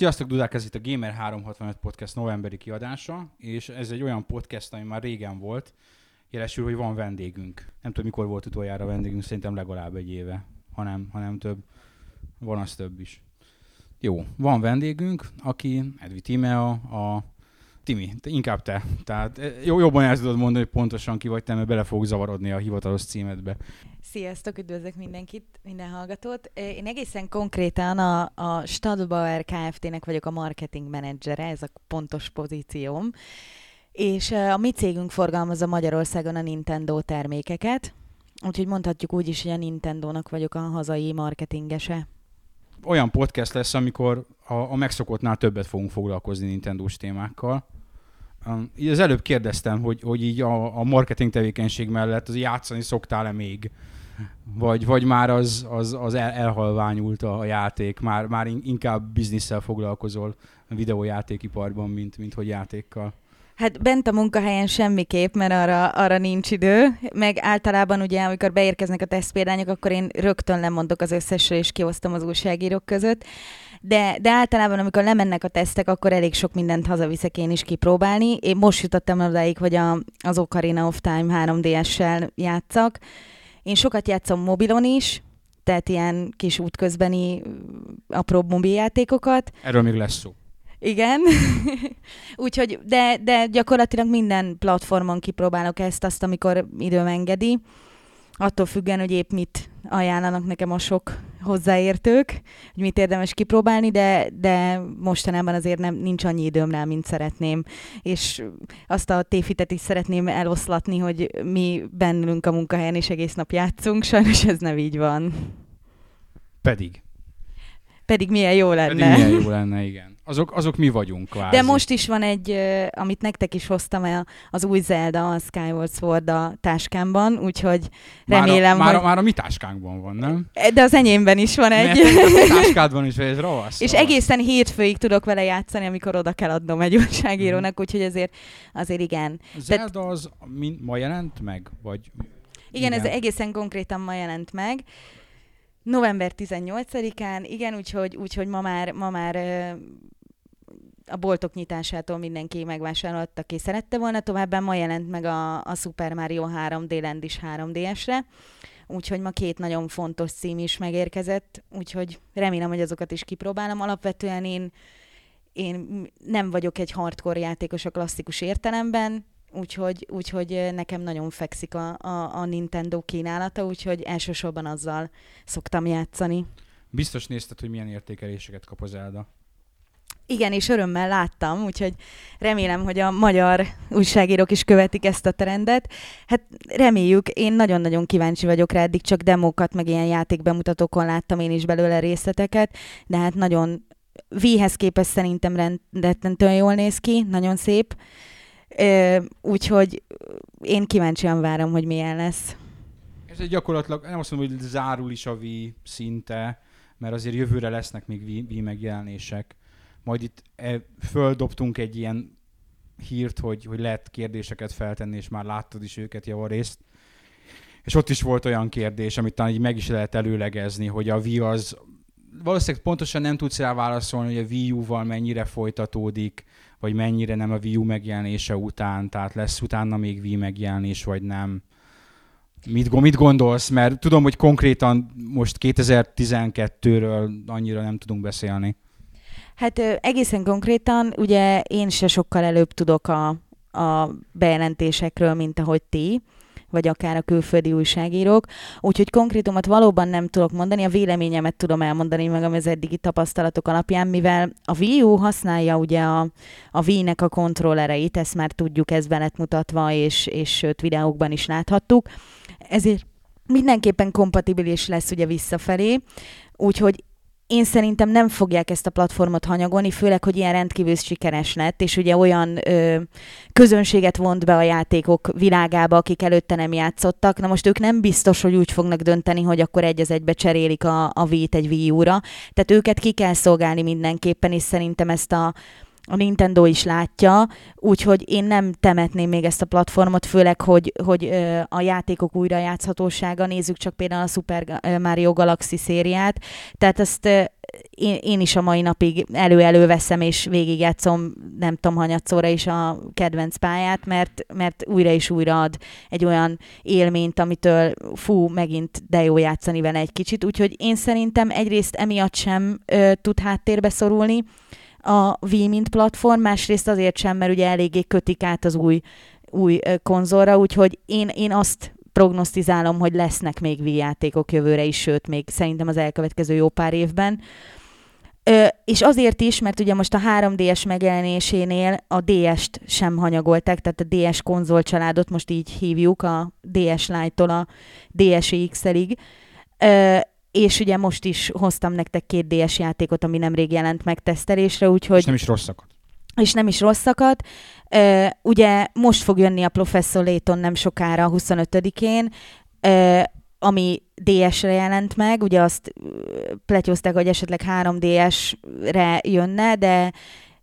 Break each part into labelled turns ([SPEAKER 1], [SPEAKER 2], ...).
[SPEAKER 1] Sziasztok, Dudák, ez itt a Gamer 365 Podcast novemberi kiadása, és ez egy olyan podcast, ami már régen volt, jelesül, hogy van vendégünk. Nem tudom, mikor volt utoljára vendégünk, szerintem legalább egy éve, hanem, hanem több. Van az több is. Jó, van vendégünk, aki Edvi Timea, a Timi, te, inkább te. Tehát eh, jó, jobban el tudod mondani, hogy pontosan ki vagy te, mert bele fog zavarodni a hivatalos címedbe.
[SPEAKER 2] Sziasztok, üdvözlök mindenkit, minden hallgatót. Én egészen konkrétan a, a Stadlbauer Kft-nek vagyok a marketing menedzsere, ez a pontos pozícióm. És a mi cégünk forgalmazza Magyarországon a Nintendo termékeket, úgyhogy mondhatjuk úgy is, hogy a Nintendo-nak vagyok a hazai marketingese.
[SPEAKER 1] Olyan podcast lesz, amikor a, a megszokottnál többet fogunk foglalkozni Nintendo-s témákkal. Az előbb kérdeztem, hogy, hogy így a, a marketing tevékenység mellett az játszani szoktál-e még? Vagy, vagy már az, az, az el, elhalványult a játék, már, már inkább bizniszsel foglalkozol a videójátékiparban, mint, mint hogy játékkal?
[SPEAKER 2] Hát bent a munkahelyen semmiképp, mert arra, arra nincs idő, meg általában ugye, amikor beérkeznek a tesztpéldányok, akkor én rögtön lemondok az összesről, és kiosztom az újságírók között. De, de általában, amikor lemennek a tesztek, akkor elég sok mindent hazaviszek én is kipróbálni. Én most jutottam odáig, hogy a, az Ocarina of Time 3DS-sel játszak. Én sokat játszom mobilon is, tehát ilyen kis útközbeni apróbb mobiljátékokat.
[SPEAKER 1] Erről még lesz szó.
[SPEAKER 2] Igen. Úgyhogy, de, de gyakorlatilag minden platformon kipróbálok ezt, azt, amikor időm engedi. Attól függően, hogy épp mit ajánlanak nekem a sok hozzáértők, hogy mit érdemes kipróbálni, de, de mostanában azért nem, nincs annyi időm rá, mint szeretném. És azt a téfitet is szeretném eloszlatni, hogy mi bennünk a munkahelyen és egész nap játszunk, sajnos ez nem így van.
[SPEAKER 1] Pedig.
[SPEAKER 2] Pedig milyen jó lenne.
[SPEAKER 1] Pedig milyen jó lenne, igen azok, azok mi vagyunk kvázi.
[SPEAKER 2] De most is van egy, amit nektek is hoztam el, az új Zelda, a Skyward Sword a táskámban, úgyhogy remélem,
[SPEAKER 1] már a, már,
[SPEAKER 2] hogy...
[SPEAKER 1] A, már a mi táskánkban van, nem?
[SPEAKER 2] De az enyémben is van egy.
[SPEAKER 1] Mert a táskádban is, vagy ez ravasz.
[SPEAKER 2] És egészen hétfőig tudok vele játszani, amikor oda kell adnom egy újságírónak, mm. úgyhogy azért, azért igen.
[SPEAKER 1] Zelda Tehát... az min, ma jelent meg? Vagy...
[SPEAKER 2] Igen, igen, ez egészen konkrétan ma jelent meg. November 18-án, igen, úgyhogy, úgyhogy ma már, ma már a boltok nyitásától mindenki megvásárolta, aki szerette volna, továbbá ma jelent meg a, a Super Mario 3D Land is 3DS-re, úgyhogy ma két nagyon fontos cím is megérkezett, úgyhogy remélem, hogy azokat is kipróbálom. Alapvetően én, én nem vagyok egy hardcore játékos a klasszikus értelemben, úgyhogy, úgyhogy nekem nagyon fekszik a, a, a Nintendo kínálata, úgyhogy elsősorban azzal szoktam játszani.
[SPEAKER 1] Biztos nézted, hogy milyen értékeléseket kap az Zelda.
[SPEAKER 2] Igen, és örömmel láttam, úgyhogy remélem, hogy a magyar újságírók is követik ezt a trendet. Hát reméljük, én nagyon-nagyon kíváncsi vagyok rá, eddig csak demókat, meg ilyen játékbemutatókon láttam én is belőle részleteket, de hát nagyon Vihez képest szerintem rendetlenül jól néz ki, nagyon szép. Úgyhogy én kíváncsian várom, hogy milyen lesz.
[SPEAKER 1] Ez egy gyakorlatilag, nem azt mondom, hogy zárul is a V szinte, mert azért jövőre lesznek még V megjelenések majd itt e, földobtunk egy ilyen hírt, hogy, hogy lehet kérdéseket feltenni, és már láttad is őket javarészt. És ott is volt olyan kérdés, amit talán így meg is lehet előlegezni, hogy a Wii az valószínűleg pontosan nem tudsz rá válaszolni, hogy a Wii U-val mennyire folytatódik, vagy mennyire nem a Wii U megjelenése után, tehát lesz utána még Wii megjelenés, vagy nem. Mit, mit gondolsz? Mert tudom, hogy konkrétan most 2012-ről annyira nem tudunk beszélni.
[SPEAKER 2] Hát egészen konkrétan, ugye én se sokkal előbb tudok a, a bejelentésekről, mint ahogy ti. vagy akár a külföldi újságírók. Úgyhogy konkrétumot valóban nem tudok mondani, a véleményemet tudom elmondani meg az eddigi tapasztalatok alapján, mivel a Wii U használja ugye a, a Wii-nek a kontrollereit, ezt már tudjuk, ez be lett mutatva, és, és sőt videókban is láthattuk. Ezért mindenképpen kompatibilis lesz ugye visszafelé, úgyhogy én szerintem nem fogják ezt a platformot hanyagolni, főleg, hogy ilyen rendkívül sikeres lett, és ugye olyan ö, közönséget vont be a játékok világába, akik előtte nem játszottak. Na most ők nem biztos, hogy úgy fognak dönteni, hogy akkor egy az egybe cserélik a, a Wii-t egy Wii U-ra. Tehát őket ki kell szolgálni mindenképpen, és szerintem ezt a a Nintendo is látja, úgyhogy én nem temetném még ezt a platformot, főleg, hogy, hogy a játékok újrajátszhatósága, nézzük csak például a Super Mario Galaxy szériát, tehát ezt én, én is a mai napig elő-elő veszem, és végigjátszom nem tudom hanyatszóra is a kedvenc pályát, mert, mert újra és újra ad egy olyan élményt, amitől fú, megint de jó játszani vele egy kicsit, úgyhogy én szerintem egyrészt emiatt sem ö, tud háttérbe szorulni, a Wii platform, másrészt azért sem, mert ugye eléggé kötik át az új, új konzolra, úgyhogy én, én azt prognosztizálom, hogy lesznek még Wii játékok jövőre is, sőt, még szerintem az elkövetkező jó pár évben. Ö, és azért is, mert ugye most a 3DS megjelenésénél a DS-t sem hanyagolták, tehát a DS konzolcsaládot most így hívjuk, a DS Lite-tól a DSi-ig és ugye most is hoztam nektek két DS játékot, ami nemrég jelent meg tesztelésre, úgyhogy... És
[SPEAKER 1] nem is rosszakat.
[SPEAKER 2] És nem is rosszakat. Uh, ugye most fog jönni a Professor Layton nem sokára, a 25-én, uh, ami DS-re jelent meg, ugye azt pletyozták, hogy esetleg 3DS-re jönne, de,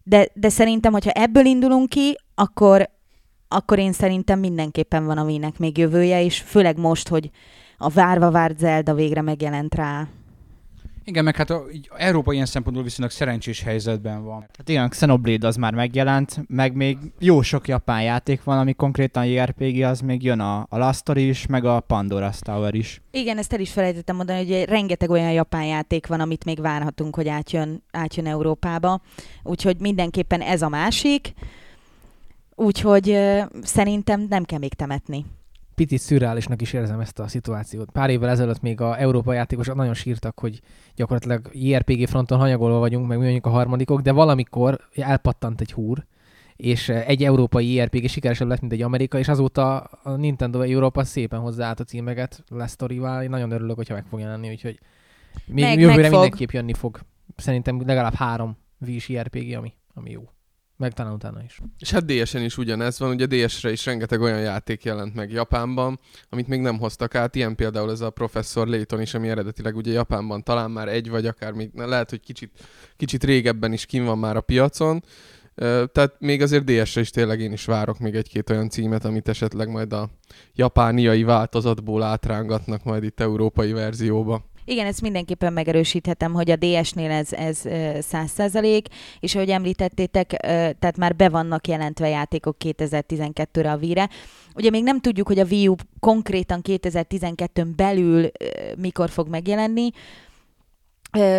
[SPEAKER 2] de, de szerintem, hogyha ebből indulunk ki, akkor, akkor én szerintem mindenképpen van a Wii-nek még jövője, és főleg most, hogy a várva várt Zelda végre megjelent rá.
[SPEAKER 1] Igen, meg hát a, így Európa ilyen szempontból viszonylag szerencsés helyzetben van.
[SPEAKER 3] Hát igen, Xenoblade az már megjelent, meg még jó sok japán játék van, ami konkrétan JRPG, az még jön a, a Last Story is, meg a Pandora's Tower is.
[SPEAKER 2] Igen, ezt el is felejtettem mondani, hogy rengeteg olyan japán játék van, amit még várhatunk, hogy átjön, átjön Európába. Úgyhogy mindenképpen ez a másik. Úgyhogy uh, szerintem nem kell még temetni
[SPEAKER 4] picit szürreálisnak is érzem ezt a szituációt. Pár évvel ezelőtt még a Európa játékosok nagyon sírtak, hogy gyakorlatilag IRPG fronton hanyagolva vagyunk, meg mi mondjuk a harmadikok, de valamikor elpattant egy húr, és egy európai IRPG sikeresebb lett, mint egy amerikai, és azóta a Nintendo Európa szépen hozzáállt a címeket Lestorival. Én nagyon örülök, hogyha meg fog jelenni, úgyhogy még meg, jövőre meg mindenképp jönni fog. Szerintem legalább három Wii IRPG, ami, ami jó. Meg talán utána is.
[SPEAKER 5] És hát DS-en is ugyanez van, ugye DS-re is rengeteg olyan játék jelent meg Japánban, amit még nem hoztak át, ilyen például ez a Professor Layton is, ami eredetileg ugye Japánban talán már egy, vagy akár még, lehet, hogy kicsit, kicsit régebben is kim van már a piacon, tehát még azért DS-re is tényleg én is várok még egy-két olyan címet, amit esetleg majd a japániai változatból átrángatnak majd itt európai verzióba.
[SPEAKER 2] Igen, ezt mindenképpen megerősíthetem, hogy a DS-nél ez, ez 100%, és ahogy említettétek, tehát már be vannak jelentve játékok 2012-re a Wii-re. Ugye még nem tudjuk, hogy a Wii U konkrétan 2012-ön belül mikor fog megjelenni,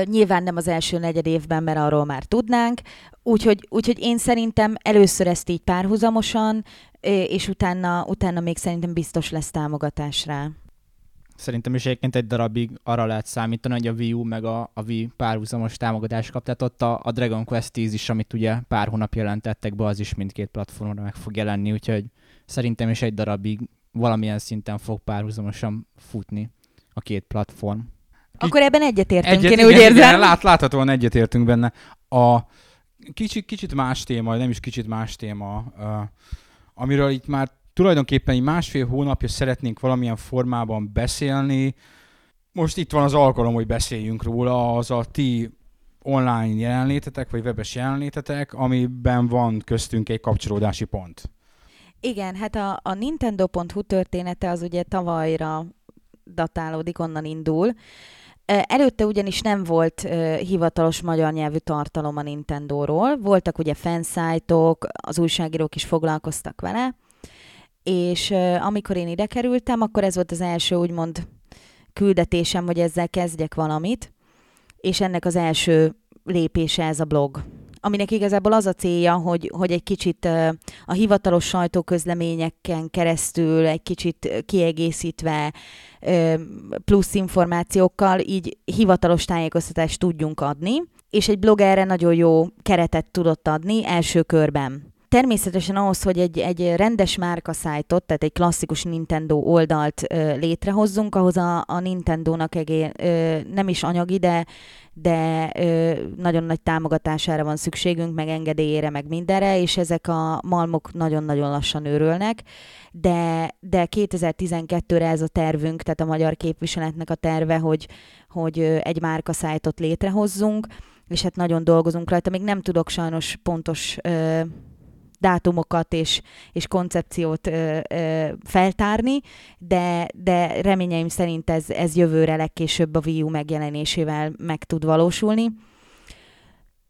[SPEAKER 2] nyilván nem az első negyed évben, mert arról már tudnánk, úgyhogy, úgyhogy én szerintem először ezt így párhuzamosan, és utána, utána még szerintem biztos lesz támogatás rá.
[SPEAKER 3] Szerintem is egyébként egy darabig arra lehet számítani, hogy a Wii U meg a, a Wii párhuzamos támogatást kap. Tehát ott a, a Dragon Quest 10 is, amit ugye pár hónap jelentettek be, az is mindkét platformra meg fog jelenni, úgyhogy szerintem is egy darabig valamilyen szinten fog párhuzamosan futni a két platform.
[SPEAKER 2] Akkor ebben egyetértünk, egyet, én igen, úgy érzem. Igen,
[SPEAKER 1] lát, láthatóan egyetértünk benne. A kicsit, kicsit más téma, nem is kicsit más téma, uh, amiről itt már tulajdonképpen egy másfél hónapja szeretnénk valamilyen formában beszélni. Most itt van az alkalom, hogy beszéljünk róla, az a ti online jelenlétetek, vagy webes jelenlétetek, amiben van köztünk egy kapcsolódási pont.
[SPEAKER 2] Igen, hát a, a Nintendo.hu története az ugye tavalyra datálódik, onnan indul. Előtte ugyanis nem volt uh, hivatalos magyar nyelvű tartalom a Nintendo-ról. Voltak ugye fanszájtok, az újságírók is foglalkoztak vele, és amikor én ide kerültem, akkor ez volt az első úgymond küldetésem, hogy ezzel kezdjek valamit, és ennek az első lépése ez a blog. aminek igazából az a célja, hogy, hogy egy kicsit a hivatalos sajtóközleményeken keresztül, egy kicsit kiegészítve plusz információkkal így hivatalos tájékoztatást tudjunk adni, és egy blog erre nagyon jó keretet tudott adni első körben. Természetesen ahhoz, hogy egy, egy rendes márka szájtot, tehát egy klasszikus Nintendo oldalt ö, létrehozzunk, ahhoz a, a Nintendo-nak egé, ö, nem is anyagi, de, de ö, nagyon nagy támogatására van szükségünk, meg engedélyére, meg mindenre, és ezek a malmok nagyon-nagyon lassan őrölnek, de, de 2012-re ez a tervünk, tehát a magyar képviseletnek a terve, hogy, hogy egy márka szájtot létrehozzunk, és hát nagyon dolgozunk rajta. Még nem tudok sajnos pontos ö, dátumokat és, és koncepciót ö, ö, feltárni, de, de reményeim szerint ez, ez jövőre legkésőbb a Wii U megjelenésével meg tud valósulni.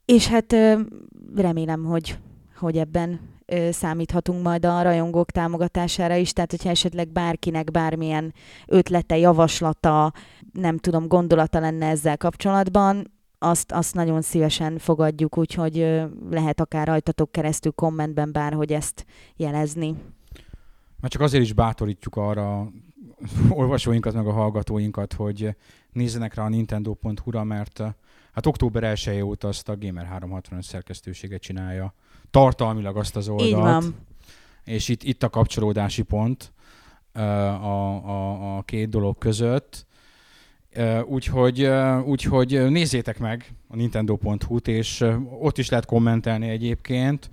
[SPEAKER 2] És hát ö, remélem, hogy, hogy ebben ö, számíthatunk majd a rajongók támogatására is, tehát hogyha esetleg bárkinek bármilyen ötlete, javaslata, nem tudom, gondolata lenne ezzel kapcsolatban, azt, azt nagyon szívesen fogadjuk, úgyhogy lehet akár rajtatok keresztül kommentben bárhogy ezt jelezni.
[SPEAKER 1] Mert csak azért is bátorítjuk arra olvasóinkat, meg a hallgatóinkat, hogy nézzenek rá a nintendo.hu-ra, mert hát október 1 óta azt a Gamer 365 szerkesztőséget csinálja. Tartalmilag azt az oldalt. Így van. És itt, itt a kapcsolódási pont a, a, a két dolog között Úgyhogy, úgyhogy nézzétek meg a nintendo.hu-t, és ott is lehet kommentelni egyébként,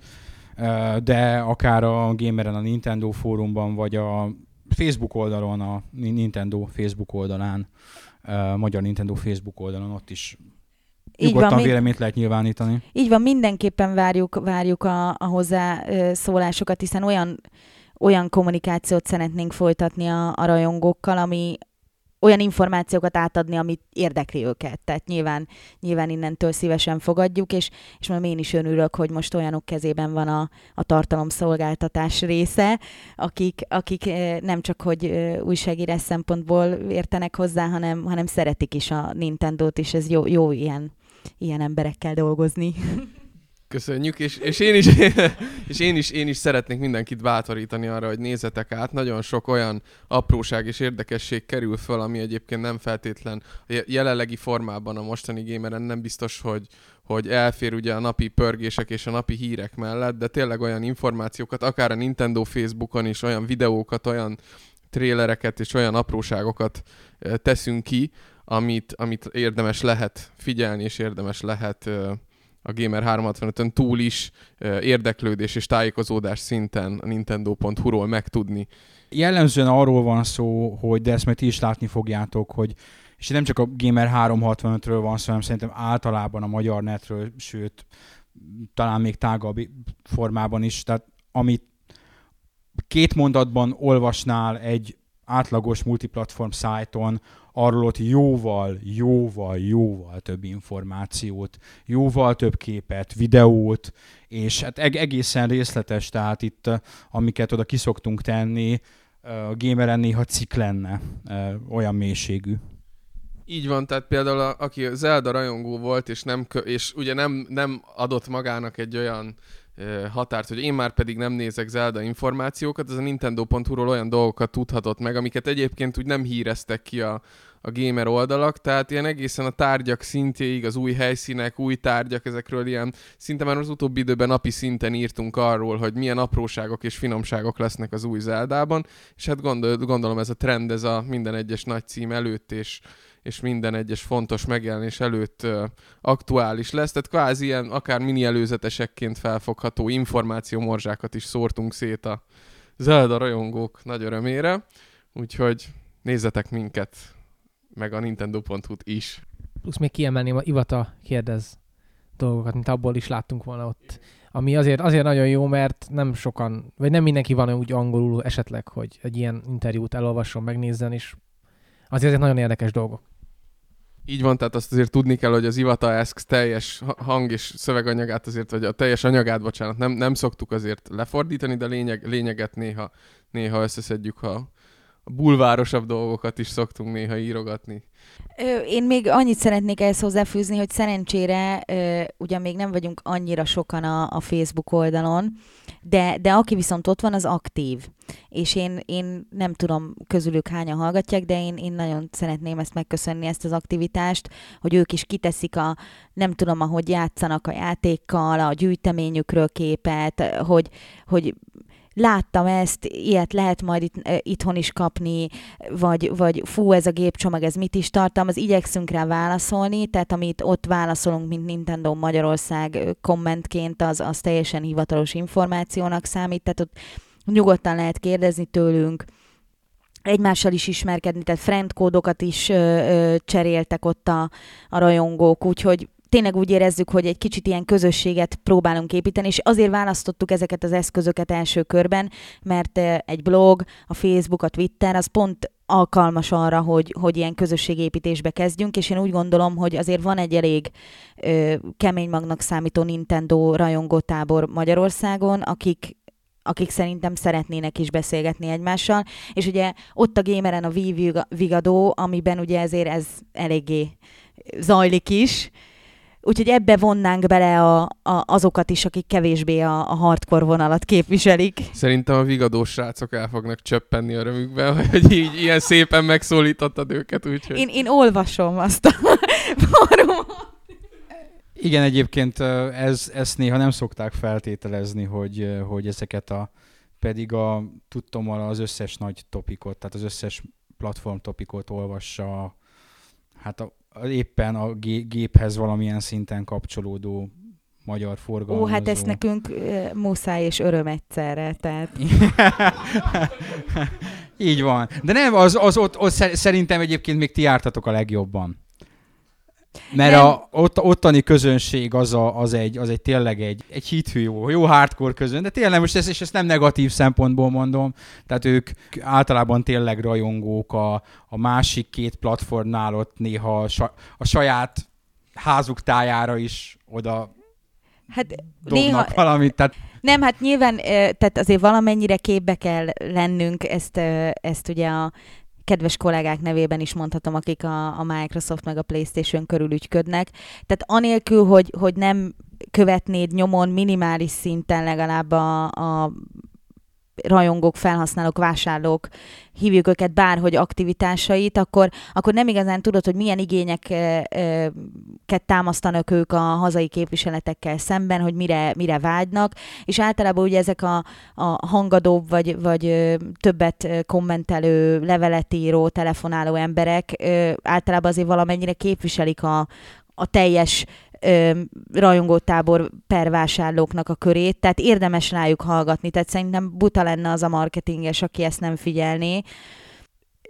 [SPEAKER 1] de akár a Gameren a Nintendo fórumban, vagy a Facebook oldalon, a Nintendo Facebook oldalán, a Magyar Nintendo Facebook oldalon, ott is így nyugodtan van, véleményt lehet nyilvánítani.
[SPEAKER 2] Így van, mindenképpen várjuk, várjuk a, a hozzászólásokat, hiszen olyan, olyan kommunikációt szeretnénk folytatni a, a rajongókkal, ami, olyan információkat átadni, amit érdekli őket. Tehát nyilván, nyilván innentől szívesen fogadjuk, és, és mondom, én is örülök, hogy most olyanok kezében van a, a tartalomszolgáltatás része, akik, akik eh, nem csak, hogy eh, újságírás szempontból értenek hozzá, hanem, hanem szeretik is a Nintendo-t, és ez jó, jó ilyen, ilyen emberekkel dolgozni.
[SPEAKER 5] Köszönjük, és, és, én is, és én, is, én is szeretnék mindenkit bátorítani arra, hogy nézzetek át. Nagyon sok olyan apróság és érdekesség kerül föl, ami egyébként nem feltétlen a jelenlegi formában a mostani gameren nem biztos, hogy, hogy elfér ugye a napi pörgések és a napi hírek mellett, de tényleg olyan információkat, akár a Nintendo Facebookon is, olyan videókat, olyan trélereket és olyan apróságokat teszünk ki, amit, amit érdemes lehet figyelni, és érdemes lehet a Gamer 365-ön túl is érdeklődés és tájékozódás szinten a Nintendo.hu-ról megtudni.
[SPEAKER 1] Jellemzően arról van szó, hogy de ezt majd ti is látni fogjátok, hogy és nem csak a Gamer 365-ről van szó, hanem szerintem általában a magyar netről, sőt, talán még tágabb formában is, tehát amit két mondatban olvasnál egy átlagos multiplatform szájton, arról ott jóval, jóval, jóval több információt, jóval több képet, videót, és hát egészen részletes, tehát itt, amiket oda kiszoktunk tenni, a gameren néha cikk lenne, olyan mélységű.
[SPEAKER 5] Így van, tehát például a, aki Zelda rajongó volt, és, nem, és ugye nem, nem adott magának egy olyan határt, hogy én már pedig nem nézek Zelda információkat, ez a Nintendo.hu-ról olyan dolgokat tudhatott meg, amiket egyébként úgy nem híreztek ki a, a gamer oldalak, tehát ilyen egészen a tárgyak szintéig, az új helyszínek, új tárgyak, ezekről ilyen szinte már az utóbbi időben napi szinten írtunk arról, hogy milyen apróságok és finomságok lesznek az új Zeldában, és hát gondol, gondolom ez a trend, ez a minden egyes nagy cím előtt és és minden egyes fontos megjelenés előtt aktuális lesz. Tehát kvázi ilyen akár mini előzetesekként felfogható információmorzsákat is szórtunk szét a Zelda rajongók nagy örömére. Úgyhogy nézzetek minket, meg a Nintendo.hu-t is.
[SPEAKER 4] Plusz még kiemelném a Ivata kérdez dolgokat, mint abból is láttunk volna ott. Ami azért, azért nagyon jó, mert nem sokan, vagy nem mindenki van úgy angolul esetleg, hogy egy ilyen interjút elolvasson, megnézzen, és azért, azért nagyon érdekes dolgok.
[SPEAKER 5] Így van, tehát azt azért tudni kell, hogy az Ivata Asks teljes hang és szöveganyagát azért, vagy a teljes anyagát, bocsánat, nem, nem szoktuk azért lefordítani, de lényeg, lényeget néha, néha összeszedjük, ha, bulvárosabb dolgokat is szoktunk néha írogatni.
[SPEAKER 2] Én még annyit szeretnék ehhez hozzáfűzni, hogy szerencsére ugyan még nem vagyunk annyira sokan a, a Facebook oldalon, de, de aki viszont ott van, az aktív. És én, én nem tudom közülük hányan hallgatják, de én, én nagyon szeretném ezt megköszönni, ezt az aktivitást, hogy ők is kiteszik a, nem tudom, ahogy játszanak a játékkal, a gyűjteményükről képet, hogy, hogy láttam ezt, ilyet lehet majd itt, itthon is kapni, vagy, vagy fú, ez a gépcsomag, ez mit is tartalmaz, igyekszünk rá válaszolni, tehát amit ott válaszolunk, mint Nintendo Magyarország kommentként, az, az teljesen hivatalos információnak számít, tehát ott nyugodtan lehet kérdezni tőlünk, egymással is ismerkedni, tehát friend kódokat is ö, ö, cseréltek ott a, a rajongók, úgyhogy tényleg úgy érezzük, hogy egy kicsit ilyen közösséget próbálunk építeni, és azért választottuk ezeket az eszközöket első körben, mert ö, egy blog, a Facebook, a Twitter, az pont alkalmas arra, hogy, hogy ilyen közösségépítésbe kezdjünk, és én úgy gondolom, hogy azért van egy elég ö, kemény magnak számító Nintendo rajongótábor Magyarországon, akik akik szerintem szeretnének is beszélgetni egymással, és ugye ott a Gameren a Wii Vigadó, amiben ugye ezért ez eléggé zajlik is, úgyhogy ebbe vonnánk bele a, a, azokat is, akik kevésbé a, a hardcore vonalat képviselik.
[SPEAKER 5] Szerintem a vigadós srácok el fognak csöppenni örömükbe, hogy így ilyen szépen megszólítottad őket, úgyhogy...
[SPEAKER 2] Én, én olvasom azt a fórumot.
[SPEAKER 1] Igen, egyébként ez, ezt néha nem szokták feltételezni, hogy, hogy ezeket a pedig a tudtommal az összes nagy topikot, tehát az összes platform topikot olvassa, hát a, éppen a gé, géphez valamilyen szinten kapcsolódó magyar forgalmazó.
[SPEAKER 2] Ó, hát ezt nekünk uh, muszáj és öröm egyszerre, tehát
[SPEAKER 1] Így van. De nem, az, az ott, ott szer- szerintem egyébként még ti jártatok a legjobban. Mert
[SPEAKER 2] Nem.
[SPEAKER 1] a, ott, ottani közönség az, a, az, egy, az egy tényleg egy, egy hithű jó, jó hardcore közön, de tényleg most ezt, és ezt nem negatív szempontból mondom, tehát ők általában tényleg rajongók a, a másik két platformnál ott néha a, sa, a saját házuk tájára is oda
[SPEAKER 2] hát néha,
[SPEAKER 1] valamit, tehát
[SPEAKER 2] Nem, hát nyilván, tehát azért valamennyire képbe kell lennünk, ezt, ezt ugye a kedves kollégák nevében is mondhatom, akik a, a Microsoft meg a PlayStation körül ügyködnek. Tehát anélkül, hogy, hogy nem követnéd nyomon minimális szinten legalább a, a rajongók, felhasználók, vásárlók, hívjuk őket bárhogy aktivitásait, akkor, akkor nem igazán tudod, hogy milyen igényeket támasztanak ők a hazai képviseletekkel szemben, hogy mire, mire vágynak, és általában ugye ezek a, a hangadóbb, vagy, vagy többet kommentelő, levelet író, telefonáló emberek általában azért valamennyire képviselik a, a teljes rajongótábor per vásárlóknak a körét, tehát érdemes rájuk hallgatni, tehát szerintem buta lenne az a marketinges, aki ezt nem figyelné,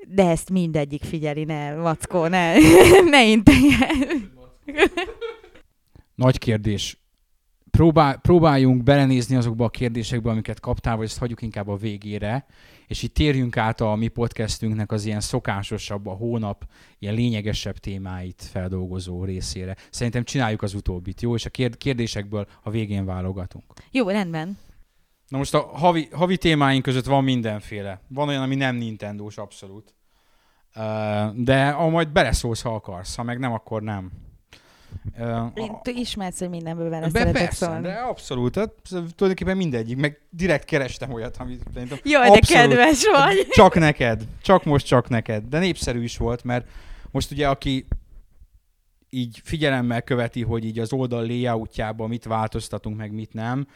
[SPEAKER 2] de ezt mindegyik figyeli, ne, Mackó, ne, ne integetj.
[SPEAKER 1] Nagy kérdés. Próbál, próbáljunk belenézni azokba a kérdésekbe, amiket kaptál, vagy ezt hagyjuk inkább a végére, és itt térjünk át a mi podcastünknek az ilyen szokásosabb, a hónap ilyen lényegesebb témáit feldolgozó részére. Szerintem csináljuk az utóbbit, jó? És a kérd- kérdésekből a végén válogatunk.
[SPEAKER 2] Jó, rendben.
[SPEAKER 1] Na most a havi, havi témáink között van mindenféle. Van olyan, ami nem Nintendo-s abszolút. De a majd beleszólsz, ha akarsz, ha meg nem, akkor nem.
[SPEAKER 2] Én, ismersz, hogy mindenből vele
[SPEAKER 1] Be,
[SPEAKER 2] szeretek
[SPEAKER 1] persze,
[SPEAKER 2] szólni.
[SPEAKER 1] de abszolút. Tehát tulajdonképpen mindegyik. Meg direkt kerestem olyat, amit szerintem
[SPEAKER 2] Jaj, de
[SPEAKER 1] abszolút.
[SPEAKER 2] kedves vagy.
[SPEAKER 1] csak neked. Csak most csak neked. De népszerű is volt, mert most ugye aki így figyelemmel követi, hogy így az oldal layoutjában mit változtatunk, meg mit nem,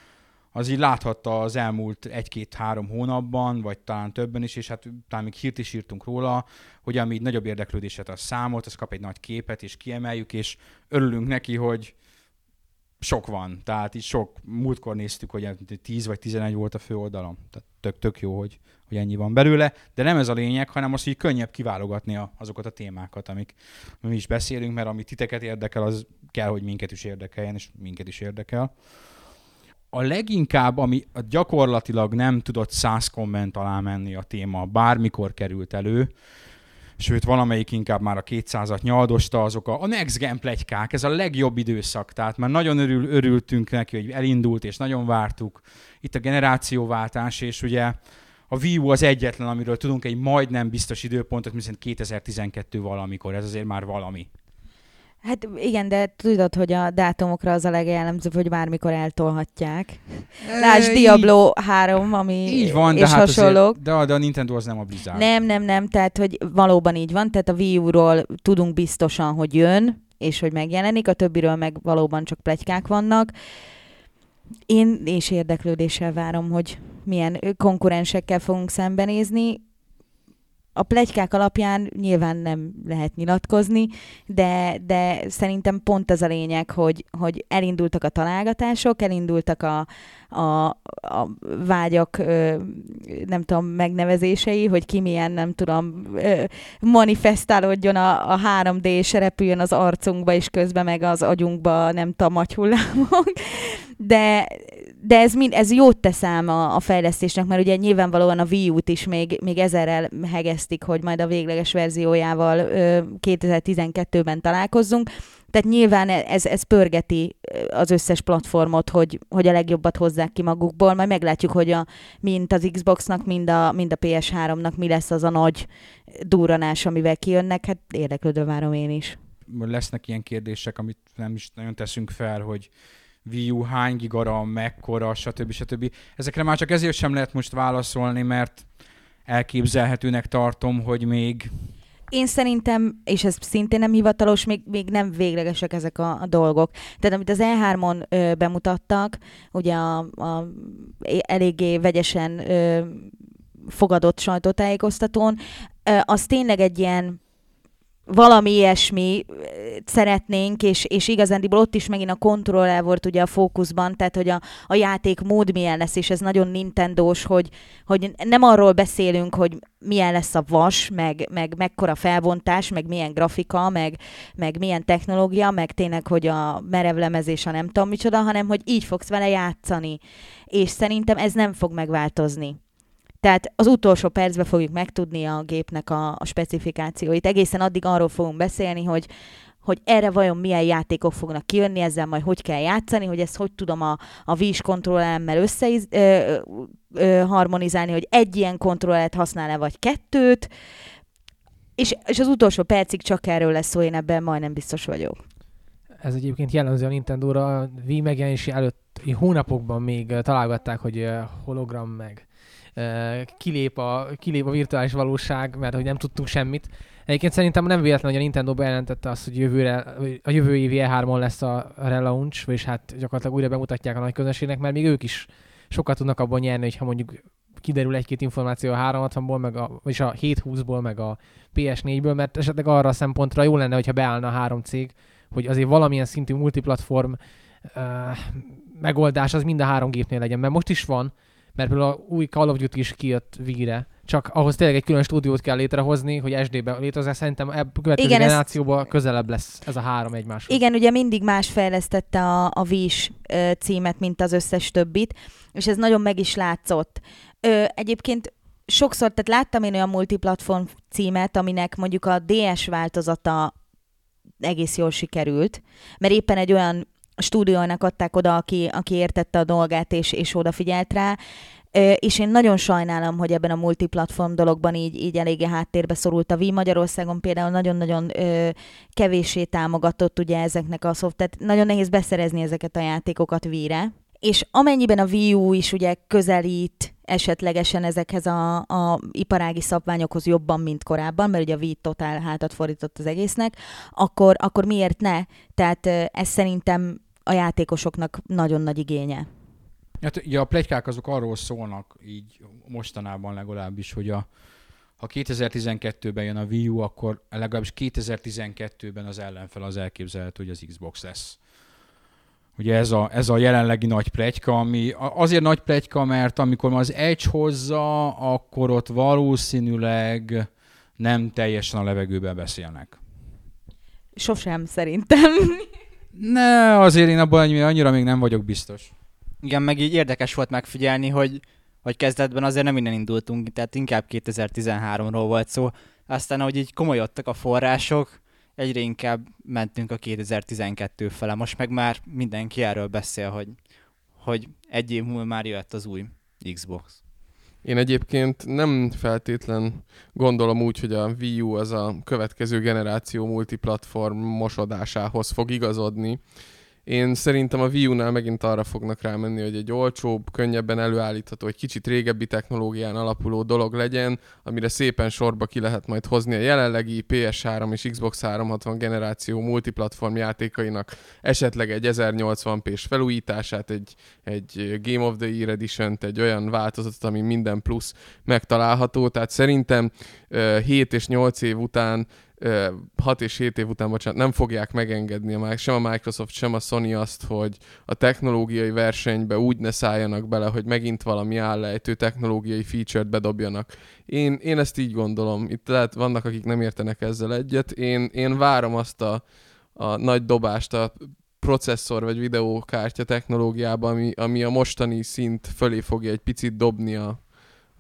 [SPEAKER 1] az így láthatta az elmúlt egy-két-három hónapban, vagy talán többen is, és hát talán még hírt is írtunk róla, hogy ami így nagyobb érdeklődéset az számolt, az kap egy nagy képet, és kiemeljük, és örülünk neki, hogy sok van. Tehát így sok, múltkor néztük, hogy 10 vagy 11 volt a fő oldalon. Tehát tök, tök jó, hogy, hogy ennyi van belőle, de nem ez a lényeg, hanem az, hogy könnyebb kiválogatni a, azokat a témákat, amik mi is beszélünk, mert ami titeket érdekel, az kell, hogy minket is érdekeljen, és minket is érdekel. A leginkább, ami gyakorlatilag nem tudott száz komment alá menni a téma, bármikor került elő, sőt valamelyik inkább már a 200-at nyaldosta, azok a, a Next Gen plegykák, ez a legjobb időszak, tehát már nagyon örül, örültünk neki, hogy elindult, és nagyon vártuk. Itt a generációváltás, és ugye a Wii U az egyetlen, amiről tudunk egy majdnem biztos időpontot, hiszen 2012 valamikor, ez azért már valami.
[SPEAKER 2] Hát igen, de tudod, hogy a dátumokra az a legjellemzőbb, hogy bármikor eltolhatják. Lásd Diablo 3, ami
[SPEAKER 1] Így van, de
[SPEAKER 2] és
[SPEAKER 1] hát
[SPEAKER 2] hasonlók.
[SPEAKER 1] azért, de, a- de a Nintendo az nem a Blizzard.
[SPEAKER 2] Nem, nem, nem, tehát hogy valóban így van, tehát a Wii U-ról tudunk biztosan, hogy jön, és hogy megjelenik, a többiről meg valóban csak plegykák vannak. Én és érdeklődéssel várom, hogy milyen konkurensekkel fogunk szembenézni. A plegykák alapján nyilván nem lehet nyilatkozni, de, de szerintem pont az a lényeg, hogy, hogy elindultak a találgatások, elindultak a, a, a vágyak, nem tudom, megnevezései, hogy ki milyen, nem tudom, manifestálódjon a, a 3D, és repüljön az arcunkba, és közben meg az agyunkba, nem tudom, agyhullámok. De, de ez, mind, ez jót tesz ám a, a fejlesztésnek, mert ugye nyilvánvalóan a Wii U-t is még, még ezerrel hegesztik, hogy majd a végleges verziójával ö, 2012-ben találkozzunk. Tehát nyilván ez, ez pörgeti az összes platformot, hogy, hogy a legjobbat hozzák ki magukból. Majd meglátjuk, hogy a, mind az Xboxnak, mind a, mind a PS3-nak mi lesz az a nagy durranás, amivel kijönnek. Hát érdeklődő várom én is.
[SPEAKER 1] lesznek ilyen kérdések, amit nem is nagyon teszünk fel, hogy Wii U hány gigaram, mekkora, stb. stb. Ezekre már csak ezért sem lehet most válaszolni, mert elképzelhetőnek tartom, hogy még
[SPEAKER 2] Én szerintem, és ez szintén nem hivatalos, még, még nem véglegesek ezek a, a dolgok. Tehát amit az E3-on ö, bemutattak, ugye a, a eléggé vegyesen ö, fogadott sajtótájékoztatón, ö, az tényleg egy ilyen valami ilyesmi szeretnénk, és, és igazándiból ott is megint a kontroller volt ugye a fókuszban, tehát hogy a, a játék mód milyen lesz, és ez nagyon Nintendós, hogy, hogy nem arról beszélünk, hogy milyen lesz a vas, meg, meg mekkora felbontás, meg milyen grafika, meg, meg milyen technológia, meg tényleg, hogy a merevlemezés, a nem tudom micsoda, hanem hogy így fogsz vele játszani. És szerintem ez nem fog megváltozni. Tehát az utolsó percben fogjuk megtudni a gépnek a, a specifikációit. Egészen addig arról fogunk beszélni, hogy hogy erre vajon milyen játékok fognak kijönni, ezzel majd hogy kell játszani, hogy ezt hogy tudom a, a Wii-s kontrollemmel össze hogy egy ilyen kontrollert használ-e, vagy kettőt, és, és az utolsó percig csak erről lesz szó, én ebben majdnem biztos vagyok.
[SPEAKER 4] Ez egyébként jellemző a Nintendo-ra, a Wii megjelenési előtt hónapokban még találgatták, hogy hologram meg kilép a, kilép a virtuális valóság, mert hogy nem tudtunk semmit. Egyébként szerintem nem véletlen, hogy a Nintendo bejelentette azt, hogy jövőre, a jövő évi E3-on lesz a relaunch, vagyis hát gyakorlatilag újra bemutatják a nagy közönségnek, mert még ők is sokat tudnak abban nyerni, hogyha mondjuk kiderül egy-két információ a 360-ból, meg a, vagyis a 720-ból, meg a PS4-ből, mert esetleg arra a szempontra jó lenne, hogyha beállna a három cég, hogy azért valamilyen szintű multiplatform uh, megoldás az mind a három gépnél legyen, mert most is van, mert például a új Call of Duty is kijött Wii-re, csak ahhoz tényleg egy külön stúdiót kell létrehozni, hogy SD-be létrehozni, szerintem ebb következő
[SPEAKER 2] Igen,
[SPEAKER 4] generációban közelebb lesz ez a három egymáshoz.
[SPEAKER 2] Igen, ugye mindig más fejlesztette a, a ö, címet, mint az összes többit, és ez nagyon meg is látszott. Ö, egyébként sokszor, tehát láttam én olyan multiplatform címet, aminek mondjuk a DS változata egész jól sikerült, mert éppen egy olyan stúdiónak adták oda, aki, aki értette a dolgát és, és odafigyelt rá, és én nagyon sajnálom, hogy ebben a multiplatform dologban így, így eléggé háttérbe szorult a Wii. Magyarországon például nagyon-nagyon kevéssé támogatott ugye ezeknek a szoft, tehát nagyon nehéz beszerezni ezeket a játékokat Wii-re. És amennyiben a Wii U is ugye közelít esetlegesen ezekhez a, a iparági szabványokhoz jobban, mint korábban, mert ugye a Wii totál hátat fordított az egésznek, akkor, akkor miért ne? Tehát ez szerintem a játékosoknak nagyon nagy igénye.
[SPEAKER 1] Hát ugye a plegykák azok arról szólnak, így mostanában legalábbis, hogy a, ha 2012-ben jön a Wii U, akkor legalábbis 2012-ben az ellenfel az elképzelhető, hogy az Xbox lesz. Ugye ez a, ez a jelenlegi nagy plegyka, ami azért nagy plegyka, mert amikor az Edge hozza, akkor ott valószínűleg nem teljesen a levegőben beszélnek.
[SPEAKER 2] Sosem szerintem.
[SPEAKER 1] Ne, azért én abban annyira, még nem vagyok biztos.
[SPEAKER 3] Igen, meg így érdekes volt megfigyelni, hogy, hogy kezdetben azért nem innen indultunk, tehát inkább 2013-ról volt szó. Aztán, ahogy így komolyodtak a források, egyre inkább mentünk a 2012 fele. Most meg már mindenki erről beszél, hogy, hogy egy év múlva már jöhet az új Xbox.
[SPEAKER 5] Én egyébként nem feltétlen gondolom úgy, hogy a Wii U az a következő generáció multiplatform mosodásához fog igazodni. Én szerintem a Wii U-nál megint arra fognak rámenni, hogy egy olcsóbb, könnyebben előállítható, egy kicsit régebbi technológián alapuló dolog legyen, amire szépen sorba ki lehet majd hozni a jelenlegi PS3 és Xbox 360 generáció multiplatform játékainak esetleg egy 1080p-s felújítását, egy, egy Game of the Year edition egy olyan változatot, ami minden plusz megtalálható. Tehát szerintem 7 és 8 év után 6 és 7 év után, bocsánat, nem fogják megengedni a, sem a Microsoft, sem a Sony azt, hogy a technológiai versenybe úgy ne szálljanak bele, hogy megint valami állejtő technológiai feature-t bedobjanak. Én, én ezt így gondolom. Itt lehet, vannak, akik nem értenek ezzel egyet. Én, én várom azt a, a nagy dobást a processzor vagy videókártya technológiában, ami, ami a mostani szint fölé fogja egy picit dobni a,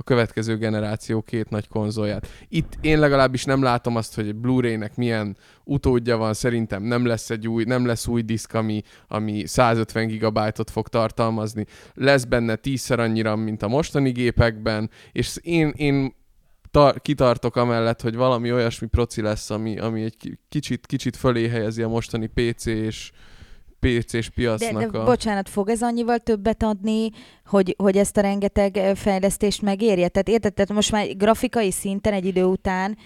[SPEAKER 5] a következő generáció két nagy konzolját. Itt én legalábbis nem látom azt, hogy Blu-ray-nek milyen utódja van, szerintem nem lesz egy új, nem lesz új diszk, ami, ami 150 gigabájtot fog tartalmazni. Lesz benne tízszer annyira, mint a mostani gépekben, és én, én tar- kitartok amellett, hogy valami olyasmi proci lesz, ami, ami egy kicsit, kicsit fölé helyezi a mostani PC és, PC-s piacnak
[SPEAKER 2] de, de
[SPEAKER 5] a...
[SPEAKER 2] bocsánat, fog ez annyival többet adni, hogy, hogy ezt a rengeteg fejlesztést megérje? Tehát érted, tehát most már grafikai szinten egy idő után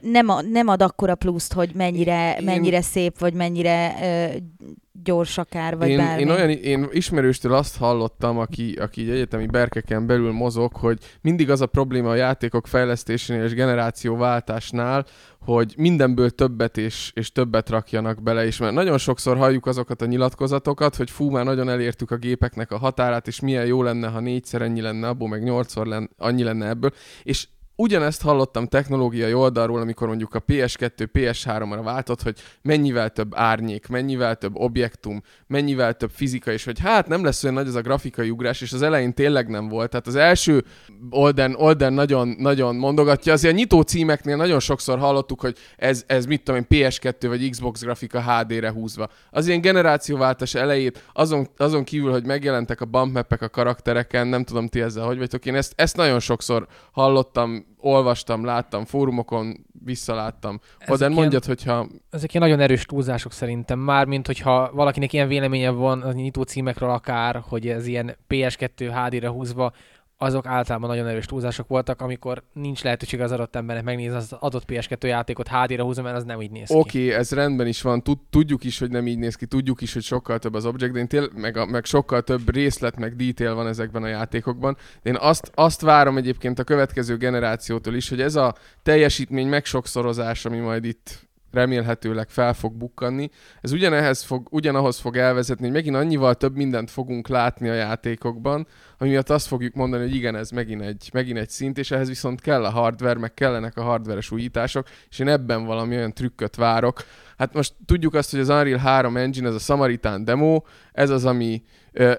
[SPEAKER 2] nem, a, nem ad akkora pluszt, hogy mennyire, én, mennyire szép, vagy mennyire gyors akár, vagy
[SPEAKER 5] én,
[SPEAKER 2] bármi.
[SPEAKER 5] Én, olyan, én ismerőstől azt hallottam, aki, aki így egyetemi berkeken belül mozog, hogy mindig az a probléma a játékok fejlesztésénél és generációváltásnál, hogy mindenből többet és, és többet rakjanak bele, és mert nagyon sokszor halljuk azokat a nyilatkozatokat, hogy fú, már nagyon elértük a gépeknek a határát, és milyen jó lenne, ha négyszer ennyi lenne abból, meg nyolcszor lenne, annyi lenne ebből, és ugyanezt hallottam technológiai oldalról, amikor mondjuk a PS2 PS3-ra váltott, hogy mennyivel több árnyék, mennyivel több objektum, mennyivel több fizika, és hogy hát nem lesz olyan nagy az a grafikai ugrás, és az elején tényleg nem volt. Tehát az első Olden, Olden nagyon, nagyon mondogatja, azért a nyitó címeknél nagyon sokszor hallottuk, hogy ez, ez mit tudom én, PS2 vagy Xbox grafika HD-re húzva. Az ilyen generációváltás elejét, azon, azon kívül, hogy megjelentek a bump a karaktereken, nem tudom ti ezzel hogy vagytok, én ezt, ezt nagyon sokszor hallottam olvastam, láttam fórumokon, visszaláttam. Oden mondjad, hogyha...
[SPEAKER 4] Ezek ilyen nagyon erős túlzások szerintem, mármint hogyha valakinek ilyen véleménye van a nyitó címekről akár, hogy ez ilyen PS2 HD-re húzva, azok általában nagyon erős túlzások voltak, amikor nincs lehetőség az adott embernek megnézni az adott PS2 játékot HD-ra húzom, mert az nem így néz ki.
[SPEAKER 5] Oké, okay, ez rendben is van, tudjuk is, hogy nem így néz ki, tudjuk is, hogy sokkal több az object, de én tél, meg, a, meg sokkal több részlet, meg detail van ezekben a játékokban. De én azt, azt várom egyébként a következő generációtól is, hogy ez a teljesítmény megsokszorozás, ami majd itt remélhetőleg fel fog bukkanni. Ez ugyanehhez fog, ugyanahoz fog elvezetni, hogy megint annyival több mindent fogunk látni a játékokban, ami miatt azt fogjuk mondani, hogy igen, ez megint egy, megint egy szint, és ehhez viszont kell a hardware, meg kellenek a hardveres újítások, és én ebben valami olyan trükköt várok. Hát most tudjuk azt, hogy az Unreal 3 engine, ez a Samaritan demo, ez az, ami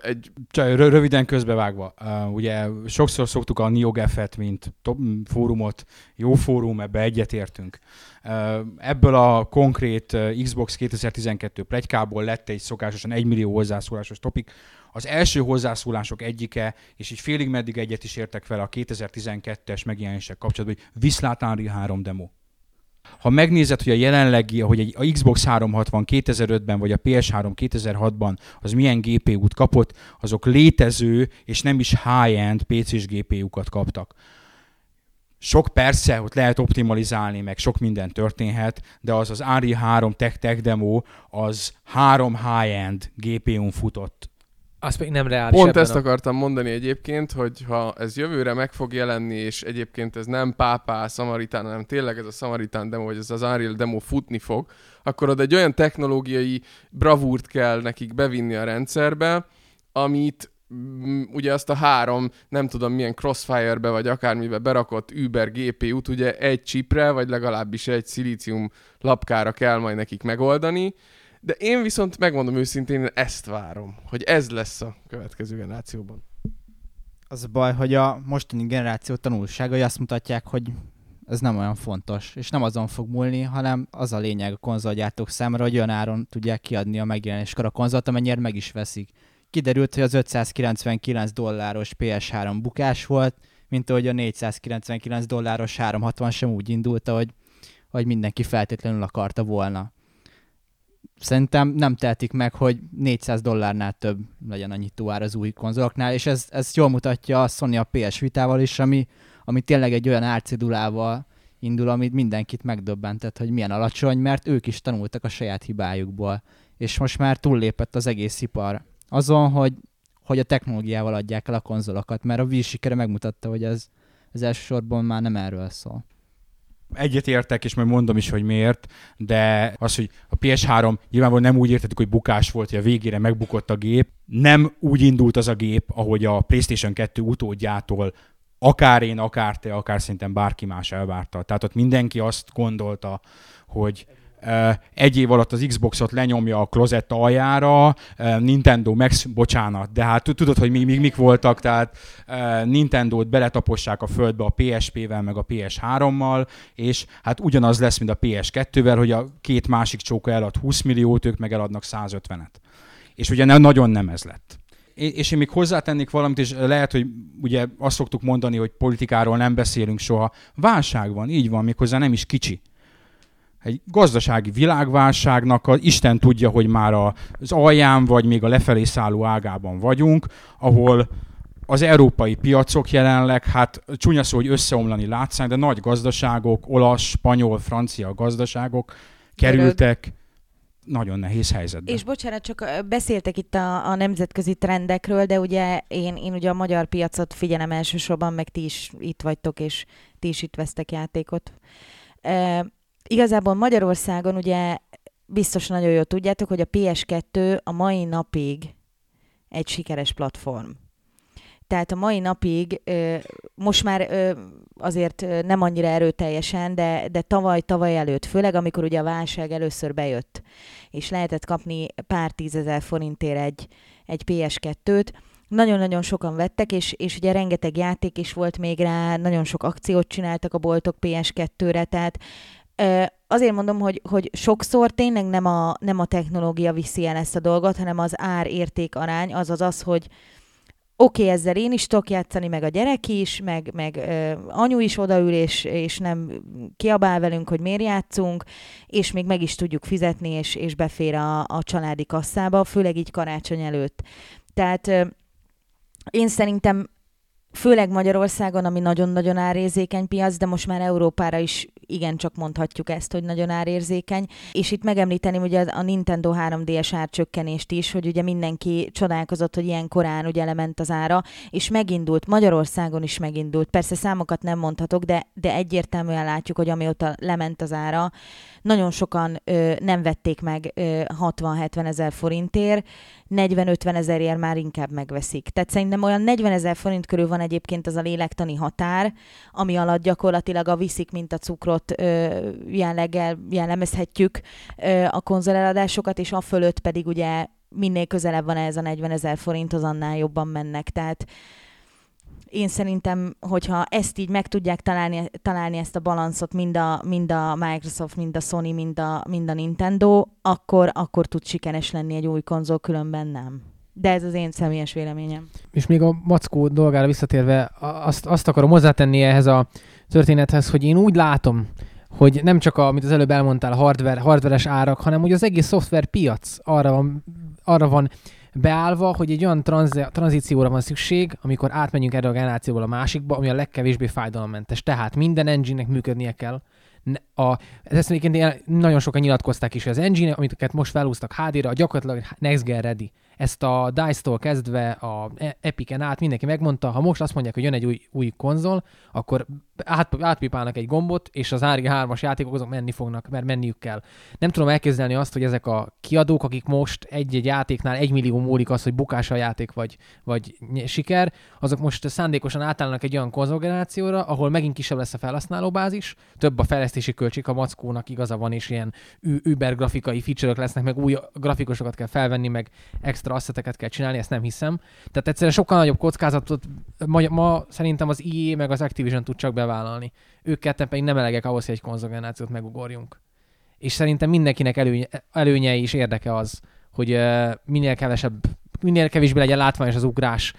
[SPEAKER 5] egy...
[SPEAKER 1] Csak röviden közbevágva, uh, ugye sokszor szoktuk a NeoGAF-et, mint top, fórumot, jó fórum, ebbe egyetértünk. Uh, ebből a konkrét Xbox 2012 plegykából lett egy szokásosan 1 millió hozzászólásos topik, az első hozzászólások egyike, és így félig meddig egyet is értek vele a 2012-es megjelenések kapcsolatban, hogy viszlát Unreal 3 demo. Ha megnézed, hogy a jelenlegi, hogy egy, a Xbox 360 2005-ben vagy a PS3 2006-ban az milyen GPU-t kapott, azok létező és nem is high-end PC-s GPU-kat kaptak. Sok persze, hogy lehet optimalizálni, meg sok minden történhet, de az az Unreal 3 Tech Tech demo, az három high-end GPU-n futott
[SPEAKER 4] az még nem reális.
[SPEAKER 5] Pont ezt a... akartam mondani egyébként, hogy ha ez jövőre meg fog jelenni, és egyébként ez nem pápá Samaritán, hanem tényleg ez a Samaritán demo, vagy ez az Unreal demo futni fog, akkor ott egy olyan technológiai bravúrt kell nekik bevinni a rendszerbe, amit mm, ugye azt a három, nem tudom milyen Crossfire-be, vagy akármibe berakott Uber GPU-t ugye egy chipre, vagy legalábbis egy szilícium lapkára kell majd nekik megoldani, de én viszont megmondom őszintén, ezt várom, hogy ez lesz a következő generációban.
[SPEAKER 3] Az a baj, hogy a mostani generáció tanulságai azt mutatják, hogy ez nem olyan fontos, és nem azon fog múlni, hanem az a lényeg a konzolgyártók számára, hogy olyan áron tudják kiadni a megjelenéskor a konzolt, amennyire meg is veszik. Kiderült, hogy az 599 dolláros PS3 bukás volt, mint ahogy a 499 dolláros 360 sem úgy indult, ahogy, ahogy mindenki feltétlenül akarta volna. Szerintem nem tehetik meg, hogy 400 dollárnál több legyen annyi túár az új konzoloknál, és ez, ez jól mutatja a Sony a PS Vitával is, ami, ami tényleg egy olyan árcidulával indul, amit mindenkit megdöbbentett, hogy milyen alacsony, mert ők is tanultak a saját hibájukból, és most már túllépett az egész ipar azon, hogy, hogy a technológiával adják el a konzolokat, mert a Wii sikere megmutatta, hogy ez, ez elsősorban már nem erről szól.
[SPEAKER 1] Egyet értek, és majd mondom is, hogy miért, de az, hogy a PS3 nyilvánvalóan nem úgy értettük, hogy bukás volt, hogy a végére megbukott a gép. Nem úgy indult az a gép, ahogy a PlayStation 2 utódjától akár én, akár te, akár szerintem bárki más elvárta. Tehát ott mindenki azt gondolta, hogy egy év alatt az Xboxot lenyomja a klozett aljára, Nintendo meg, bocsánat, de hát tudod, hogy mi, mi, mik voltak, tehát Nintendo-t beletapossák a földbe a PSP-vel, meg a PS3-mal, és hát ugyanaz lesz, mint a PS2-vel, hogy a két másik csóka elad 20 milliót, ők meg eladnak 150-et. És ugye nagyon nem ez lett és én még hozzátennék valamit, és lehet, hogy ugye azt szoktuk mondani, hogy politikáról nem beszélünk soha. Válság van, így van, méghozzá nem is kicsi. Egy gazdasági világválságnak a, Isten tudja, hogy már az alján vagy még a lefelé szálló ágában vagyunk, ahol az európai piacok jelenleg, hát csúnya szó, hogy összeomlani látszanak, de nagy gazdaságok, olasz, spanyol, francia gazdaságok kerültek nagyon nehéz helyzetben.
[SPEAKER 2] És bocsánat, csak beszéltek itt a, a nemzetközi trendekről, de ugye én, én ugye a magyar piacot figyelem elsősorban, meg ti is itt vagytok, és ti is itt vesztek játékot. E, igazából Magyarországon ugye biztos nagyon jól tudjátok, hogy a PS2 a mai napig egy sikeres platform. Tehát a mai napig most már azért nem annyira erőteljesen, de, de tavaly, tavaly előtt, főleg amikor ugye a válság először bejött, és lehetett kapni pár tízezer forintért egy, egy PS2-t, nagyon-nagyon sokan vettek, és, és ugye rengeteg játék is volt még rá, nagyon sok akciót csináltak a boltok PS2-re, tehát azért mondom, hogy, hogy sokszor tényleg nem a, nem a technológia viszi el ezt a dolgot, hanem az ár-érték arány, azaz az, hogy, oké, okay, ezzel én is tudok játszani, meg a gyerek is, meg, meg ö, anyu is odaül, és, és nem kiabál velünk, hogy miért játszunk, és még meg is tudjuk fizetni, és, és befér a, a családi kasszába, főleg így karácsony előtt. Tehát ö, én szerintem főleg Magyarországon, ami nagyon-nagyon árérzékeny piac, de most már Európára is igen csak mondhatjuk ezt, hogy nagyon árérzékeny. És itt megemlíteném ugye a Nintendo 3DS árcsökkenést is, hogy ugye mindenki csodálkozott, hogy ilyen korán ugye lement az ára, és megindult, Magyarországon is megindult. Persze számokat nem mondhatok, de, de egyértelműen látjuk, hogy amióta lement az ára, nagyon sokan ö, nem vették meg 60-70 ezer forintért, 40-50 ezerért már inkább megveszik. Tehát szerintem olyan 40 ezer forint körül van egyébként az a lélektani határ, ami alatt gyakorlatilag a viszik, mint a cukrot ö, jelleggel jellemezhetjük ö, a konzoleladásokat, és a fölött pedig ugye minél közelebb van ez a 40 ezer forinthoz, annál jobban mennek. Tehát én szerintem, hogyha ezt így meg tudják találni, találni ezt a balanszot mind a, mind a Microsoft, mind a Sony, mind a, mind a Nintendo, akkor, akkor tud sikeres lenni egy új konzol, különben nem. De ez az én személyes véleményem.
[SPEAKER 4] És még a Mackó dolgára visszatérve, azt, azt akarom hozzátenni ehhez a történethez, hogy én úgy látom, hogy nem csak, a, amit az előbb elmondtál, hardware, hardveres árak, hanem hogy az egész szoftver piac arra van, arra van beállva, hogy egy olyan tranzi- tranzícióra van szükség, amikor átmenjünk erre a generációból a másikba, ami a legkevésbé fájdalommentes. Tehát minden engine-nek működnie kell, a, ezt egyébként nagyon sokan nyilatkozták is, hogy az engine, amit most felhúztak HD-ra, gyakorlatilag next gen ready ezt a DICE-tól kezdve a e- Epic-en át mindenki megmondta, ha most azt mondják, hogy jön egy új, új konzol, akkor át, átpipálnak egy gombot, és az ári 3-as játékok azok menni fognak, mert menniük kell. Nem tudom elképzelni azt, hogy ezek a kiadók, akik most egy-egy játéknál egy millió múlik az, hogy bukás a játék vagy, vagy siker, azok most szándékosan átállnak egy olyan konzolgenerációra, ahol megint kisebb lesz a felhasználóbázis, több a fejlesztési költség, a mackónak igaza van, és ilyen über grafikai feature lesznek, meg új grafikusokat kell felvenni, meg extra extra asszeteket kell csinálni, ezt nem hiszem. Tehát egyszerűen sokkal nagyobb kockázatot ma, ma szerintem az EA meg az Activision tud csak bevállalni. Ők ketten pedig nem elegek ahhoz, hogy egy konzolgenerációt megugorjunk. És szerintem mindenkinek előnye, előnye is érdeke az, hogy minél kevesebb, minél kevésbé legyen látványos az ugrás.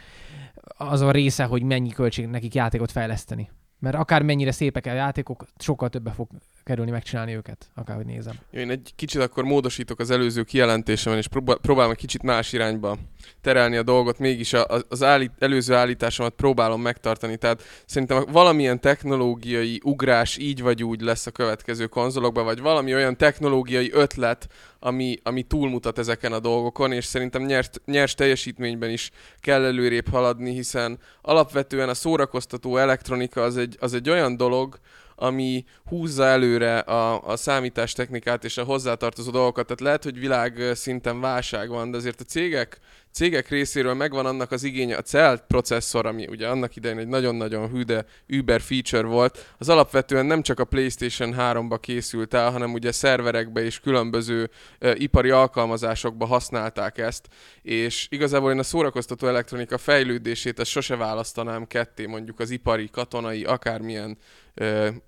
[SPEAKER 4] az a része, hogy mennyi költség nekik játékot fejleszteni. Mert akár mennyire szépek a játékok, sokkal többe fog kerülni megcsinálni őket, akárhogy nézem.
[SPEAKER 5] Én egy kicsit akkor módosítok az előző kijelentésemen, és próbál, próbálom egy kicsit más irányba terelni a dolgot, mégis az, állít, előző állításomat próbálom megtartani. Tehát szerintem valamilyen technológiai ugrás így vagy úgy lesz a következő konzolokban, vagy valami olyan technológiai ötlet, ami, ami túlmutat ezeken a dolgokon, és szerintem nyers, nyers teljesítményben is kell előrébb haladni, hiszen alapvetően a szórakoztató elektronika az egy, az egy olyan dolog, ami húzza előre a, a számítástechnikát és a hozzátartozó dolgokat. Tehát lehet, hogy világ ö, szinten válság van, de azért a cégek, cégek részéről megvan annak az igénye, a Celt processzor, ami ugye annak idején egy nagyon-nagyon hű, de Uber feature volt, az alapvetően nem csak a PlayStation 3-ba készült el, hanem ugye szerverekbe és különböző ö, ipari alkalmazásokba használták ezt, és igazából én a szórakoztató elektronika fejlődését ezt sose választanám ketté, mondjuk az ipari, katonai, akármilyen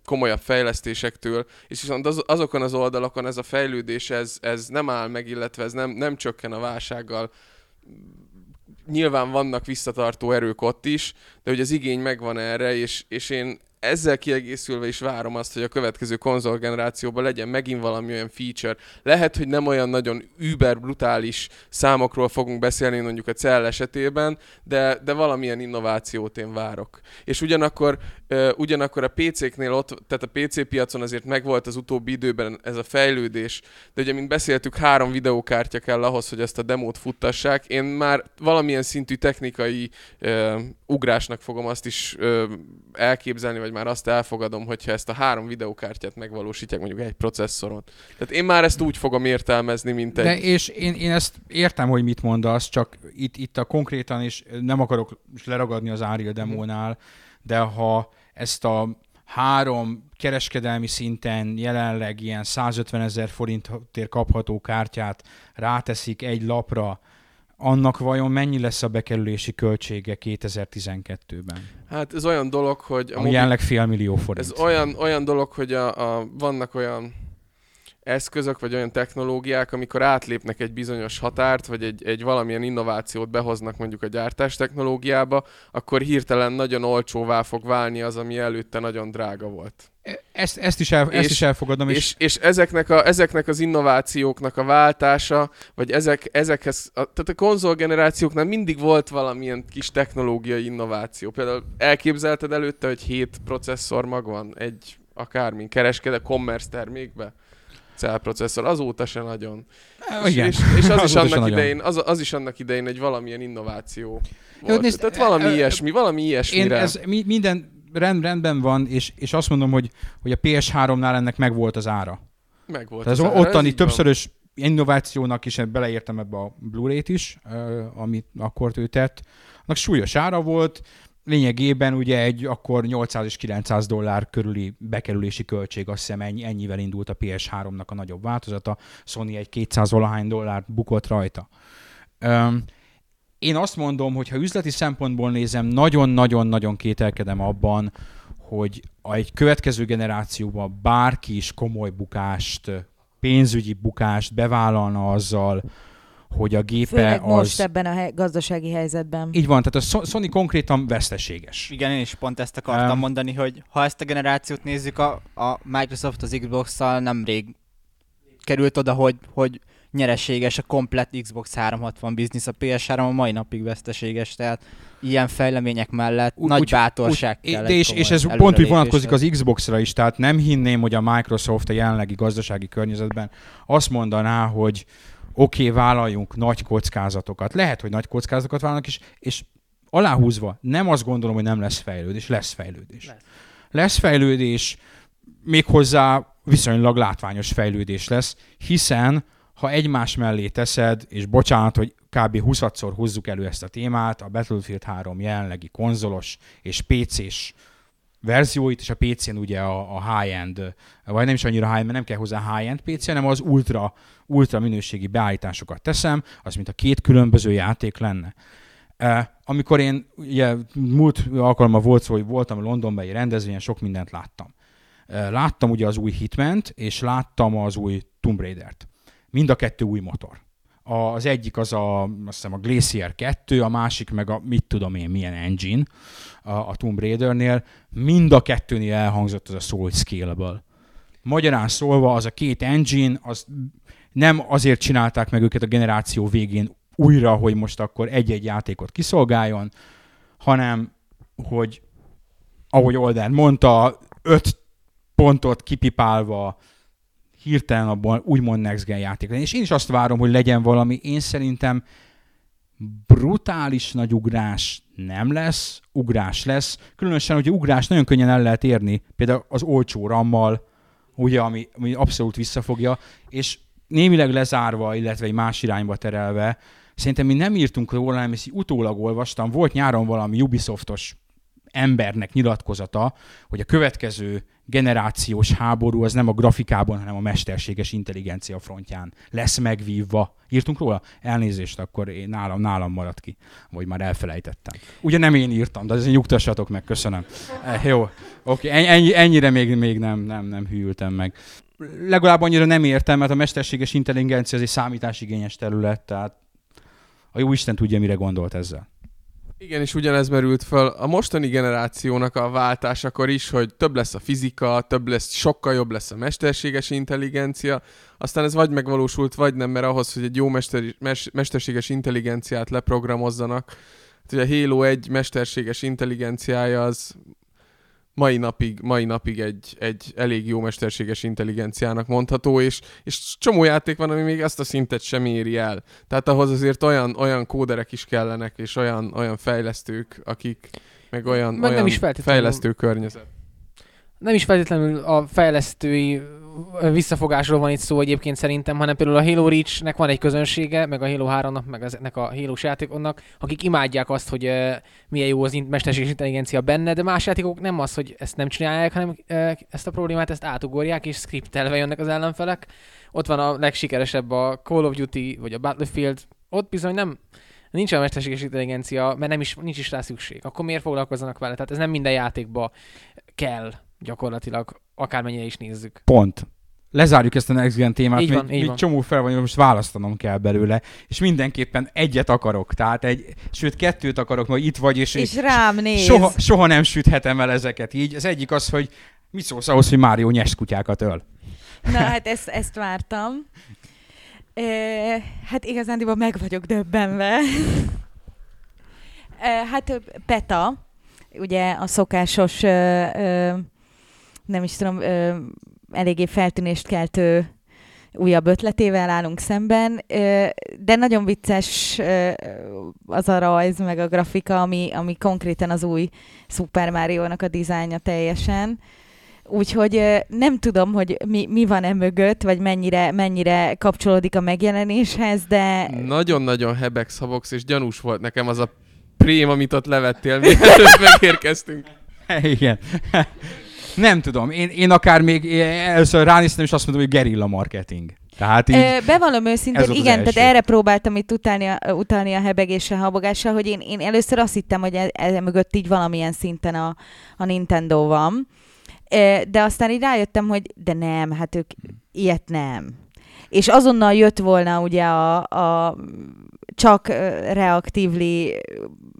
[SPEAKER 5] komolyabb fejlesztésektől, és viszont az, azokon az oldalakon ez a fejlődés, ez, ez nem áll meg, illetve ez nem, nem csökken a válsággal. Nyilván vannak visszatartó erők ott is, de hogy az igény megvan erre, és, és én ezzel kiegészülve is várom azt, hogy a következő konzolgenerációban legyen megint valami olyan feature. Lehet, hogy nem olyan nagyon über brutális számokról fogunk beszélni mondjuk a Cell esetében, de, de valamilyen innovációt én várok. És ugyanakkor, ugyanakkor a PC-knél ott, tehát a PC piacon azért megvolt az utóbbi időben ez a fejlődés, de ugye, mint beszéltük, három videókártya kell ahhoz, hogy ezt a demót futtassák. Én már valamilyen szintű technikai uh, ugrásnak fogom azt is uh, elképzelni, vagy már azt elfogadom, hogyha ezt a három videókártyát megvalósítják mondjuk egy processzoron. Tehát én már ezt úgy fogom értelmezni, mint egy...
[SPEAKER 1] De és én, én ezt értem, hogy mit mondasz, csak itt, itt a konkrétan, és nem akarok leragadni az Ariel demónál, de ha ezt a három kereskedelmi szinten jelenleg ilyen 150 ezer forintért kapható kártyát ráteszik egy lapra, annak vajon mennyi lesz a bekerülési költsége 2012-ben?
[SPEAKER 5] Hát ez olyan dolog, hogy...
[SPEAKER 1] Ami jelenleg fél millió forint.
[SPEAKER 5] Ez olyan, olyan dolog, hogy a, a, vannak olyan eszközök, vagy olyan technológiák, amikor átlépnek egy bizonyos határt, vagy egy, egy valamilyen innovációt behoznak mondjuk a gyártás technológiába, akkor hirtelen nagyon olcsóvá fog válni az, ami előtte nagyon drága volt.
[SPEAKER 1] Ezt, ezt, is, el, ezt
[SPEAKER 5] És-
[SPEAKER 1] is elfogadom, és,
[SPEAKER 5] És, és ezeknek, a, ezeknek az innovációknak a váltása, vagy ezek, ezekhez, a, tehát a konzolgenerációknál mindig volt valamilyen kis technológiai innováció. Például elképzelted előtte, hogy 7 processzor mag van egy akármin kereskedő commerce termékbe? Cell processzor, azóta se nagyon.
[SPEAKER 1] és, igen.
[SPEAKER 5] És, és az, is annak idején, az, az is annak idején egy valamilyen innováció
[SPEAKER 1] Jó,
[SPEAKER 5] volt.
[SPEAKER 1] nézd,
[SPEAKER 5] Tehát valami
[SPEAKER 1] ö,
[SPEAKER 5] ilyesmi, valami
[SPEAKER 1] Én
[SPEAKER 5] ilyesmire.
[SPEAKER 1] ez mi, minden rend, rendben van, és, és azt mondom, hogy, hogy a PS3-nál ennek megvolt az ára.
[SPEAKER 5] meg volt
[SPEAKER 1] Tehát
[SPEAKER 5] az
[SPEAKER 1] az
[SPEAKER 5] ára, ez
[SPEAKER 1] ottani
[SPEAKER 5] így van.
[SPEAKER 1] többszörös innovációnak is beleértem ebbe a Blu-ray-t is, amit akkor ő tett. Annak súlyos ára volt, lényegében ugye egy akkor 800 és 900 dollár körüli bekerülési költség, azt hiszem ennyi, ennyivel indult a PS3-nak a nagyobb változata, Sony egy 200 valahány dollár bukott rajta. Öm, én azt mondom, hogy ha üzleti szempontból nézem, nagyon-nagyon-nagyon kételkedem abban, hogy egy következő generációban bárki is komoly bukást, pénzügyi bukást bevállalna azzal, hogy a gépe
[SPEAKER 2] Főleg
[SPEAKER 1] az...
[SPEAKER 2] most ebben a he- gazdasági helyzetben.
[SPEAKER 1] Így van, tehát a So- Sony konkrétan veszteséges.
[SPEAKER 3] Igen, én is pont ezt akartam
[SPEAKER 1] Em.
[SPEAKER 3] mondani, hogy ha ezt a generációt nézzük, a, a Microsoft az Xbox-szal nemrég került oda, hogy, hogy nyereséges a komplet Xbox 360 biznisz, a PS3 a mai napig veszteséges, tehát ilyen fejlemények mellett
[SPEAKER 1] Úgy-
[SPEAKER 3] nagy
[SPEAKER 1] úgy-
[SPEAKER 3] bátorság
[SPEAKER 1] Úgy,
[SPEAKER 3] kell.
[SPEAKER 1] és, és ez pont úgy vonatkozik az Xbox-ra is, tehát nem hinném, hogy a Microsoft a jelenlegi gazdasági környezetben azt mondaná, hogy oké, okay, vállaljunk nagy kockázatokat. Lehet, hogy nagy kockázatokat vállalnak is, és aláhúzva nem azt gondolom, hogy nem lesz fejlődés, lesz fejlődés. Lesz, lesz fejlődés, méghozzá viszonylag látványos fejlődés lesz, hiszen ha egymás mellé teszed, és bocsánat, hogy kb. 20-szor húzzuk elő ezt a témát, a Battlefield 3 jelenlegi konzolos és PC-s verzióit, és a PC-n ugye a, a high-end, vagy nem is annyira high, mert nem kell hozzá high-end PC, hanem az ultra, ultra minőségi beállításokat teszem, az mint a két különböző játék lenne. Amikor én, ugye múlt alkalommal volt szó, hogy voltam Londonban egy rendezvényen, sok mindent láttam. Láttam ugye az új Hitment, és láttam az új Tomb Raider-t. Mind a kettő új motor. Az egyik az a, azt hiszem a Glacier 2, a másik meg a mit tudom én milyen engine a, a Tomb Raidernél. Mind a kettőnél elhangzott az a hogy scalable. Magyarán szólva az a két engine, az nem azért csinálták meg őket a generáció végén újra, hogy most akkor egy-egy játékot kiszolgáljon, hanem hogy ahogy Olden mondta, öt pontot kipipálva hirtelen abban úgymond next gen játék legyen. És én is azt várom, hogy legyen valami. Én szerintem brutális nagy ugrás nem lesz, ugrás lesz. Különösen, hogy ugrás nagyon könnyen el lehet érni, például az olcsó rammal, ugye, ami, ami abszolút visszafogja, és némileg lezárva, illetve egy más irányba terelve, szerintem mi nem írtunk róla, hanem ezt utólag olvastam, volt nyáron valami Ubisoftos embernek nyilatkozata, hogy a következő generációs háború az nem a grafikában, hanem a mesterséges intelligencia frontján lesz megvívva. Írtunk róla? Elnézést, akkor én nálam, nálam maradt ki, vagy már elfelejtettem. Ugye nem én írtam, de azért nyugtassatok meg, köszönöm. Eh, jó, oké, ennyi, ennyire még, még nem, nem, nem hűltem meg. Legalább annyira nem értem, mert a mesterséges intelligencia az egy számításigényes terület, tehát a jó Isten tudja, mire gondolt ezzel.
[SPEAKER 5] Igen, és ugyanez merült föl. A mostani generációnak a váltásakor is, hogy több lesz a fizika, több lesz, sokkal jobb lesz a mesterséges intelligencia, aztán ez vagy megvalósult, vagy nem, mert ahhoz, hogy egy jó mester, mes, mesterséges intelligenciát leprogramozzanak, hát ugye a Halo egy mesterséges intelligenciája az mai napig, mai napig egy, egy elég jó mesterséges intelligenciának mondható, és, és csomó játék van, ami még ezt a szintet sem éri el. Tehát ahhoz azért olyan, olyan kóderek is kellenek, és olyan, olyan fejlesztők, akik meg olyan,
[SPEAKER 4] Meg
[SPEAKER 5] olyan
[SPEAKER 4] nem is
[SPEAKER 5] fejlesztő környezet.
[SPEAKER 4] Nem is feltétlenül a fejlesztői visszafogásról van itt szó egyébként szerintem, hanem például a Halo Reach-nek van egy közönsége, meg a Halo 3-nak, meg ezeknek a Halo játékoknak, akik imádják azt, hogy uh, milyen jó az mesterséges intelligencia benne, de más játékok nem az, hogy ezt nem csinálják, hanem uh, ezt a problémát ezt átugorják, és skriptelve jönnek az ellenfelek. Ott van a legsikeresebb a Call of Duty, vagy a Battlefield, ott bizony nem, nincs a mesterséges intelligencia, mert nem is, nincs is rá szükség. Akkor miért foglalkozzanak vele? Tehát ez nem minden játékba kell gyakorlatilag, akármennyire is nézzük.
[SPEAKER 1] Pont. Lezárjuk ezt a Next Gen témát,
[SPEAKER 4] Így
[SPEAKER 1] még,
[SPEAKER 4] van, így
[SPEAKER 1] még
[SPEAKER 4] van.
[SPEAKER 1] csomó fel van, most választanom kell belőle, és mindenképpen egyet akarok, tehát egy, sőt kettőt akarok, mert itt vagy, és,
[SPEAKER 2] És rám néz.
[SPEAKER 1] soha, soha nem süthetem el ezeket így. Az egyik az, hogy mit szólsz ahhoz, hogy Mário kutyákat öl?
[SPEAKER 2] Na hát ezt, ezt vártam. E, hát igazándiból meg vagyok döbbenve. E, hát PETA, ugye a szokásos, ö, ö, nem is tudom, ö, eléggé feltűnést keltő újabb ötletével állunk szemben, de nagyon vicces az a rajz, meg a grafika, ami, ami konkrétan az új Super Mario-nak a dizájnja teljesen. Úgyhogy nem tudom, hogy mi, mi van e mögött, vagy mennyire, mennyire kapcsolódik a megjelenéshez, de
[SPEAKER 5] Nagyon-nagyon hebek szabox, és gyanús volt nekem az a prém, amit ott levettél, mielőtt megérkeztünk.
[SPEAKER 1] Igen. Nem tudom, én, én akár még én először ránéztem, és azt mondom, hogy gerilla marketing. Tehát így,
[SPEAKER 2] Ö, bevallom őszintén,
[SPEAKER 1] ez
[SPEAKER 2] igen, tehát erre próbáltam itt utalni a, utalni a hebegéssel, habogással, hogy én, én először azt hittem, hogy e, e mögött így valamilyen szinten a, a Nintendo van, de aztán így rájöttem, hogy de nem, hát ők ilyet nem. És azonnal jött volna ugye a, a csak ö, reactively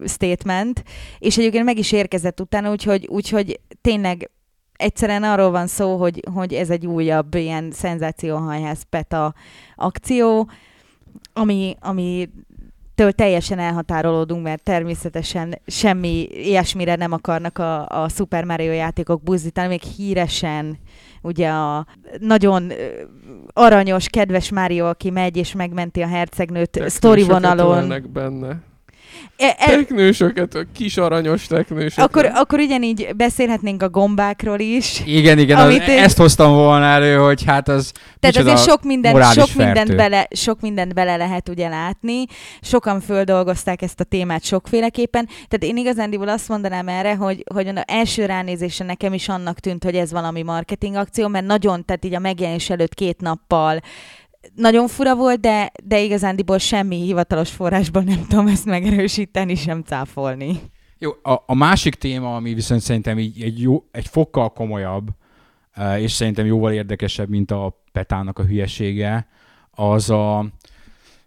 [SPEAKER 2] statement, és egyébként meg is érkezett utána, úgyhogy, úgyhogy tényleg egyszerűen arról van szó, hogy, hogy ez egy újabb ilyen szenzációhajház PETA akció, ami, ami től teljesen elhatárolódunk, mert természetesen semmi ilyesmire nem akarnak a, a Super Mario játékok buzdítani, még híresen ugye a nagyon aranyos, kedves Mario, aki megy és megmenti a hercegnőt sztori vonalon.
[SPEAKER 5] ölnek benne.
[SPEAKER 2] E, e,
[SPEAKER 5] Teknősöket, a kis aranyos teknősöket.
[SPEAKER 2] akkor, akkor ugyanígy beszélhetnénk a gombákról is.
[SPEAKER 1] igen, igen, az,
[SPEAKER 2] amit én-
[SPEAKER 1] ezt hoztam volna elő, hogy hát az
[SPEAKER 2] Tehát azért sok, minden, sok, mindent bele, sok mindent bele lehet ugye látni. Sokan földolgozták ezt a témát sokféleképpen. Tehát én igazándiból azt mondanám erre, hogy, hogy az első ránézésre nekem is annak tűnt, hogy ez valami marketing akció, mert nagyon, tehát így a megjelenés előtt két nappal nagyon fura volt, de, de igazándiból semmi hivatalos forrásból nem tudom ezt megerősíteni, sem cáfolni.
[SPEAKER 1] Jó, a, a másik téma, ami viszont szerintem így egy, jó, egy fokkal komolyabb, eh, és szerintem jóval érdekesebb, mint a Petának a hülyesége, az a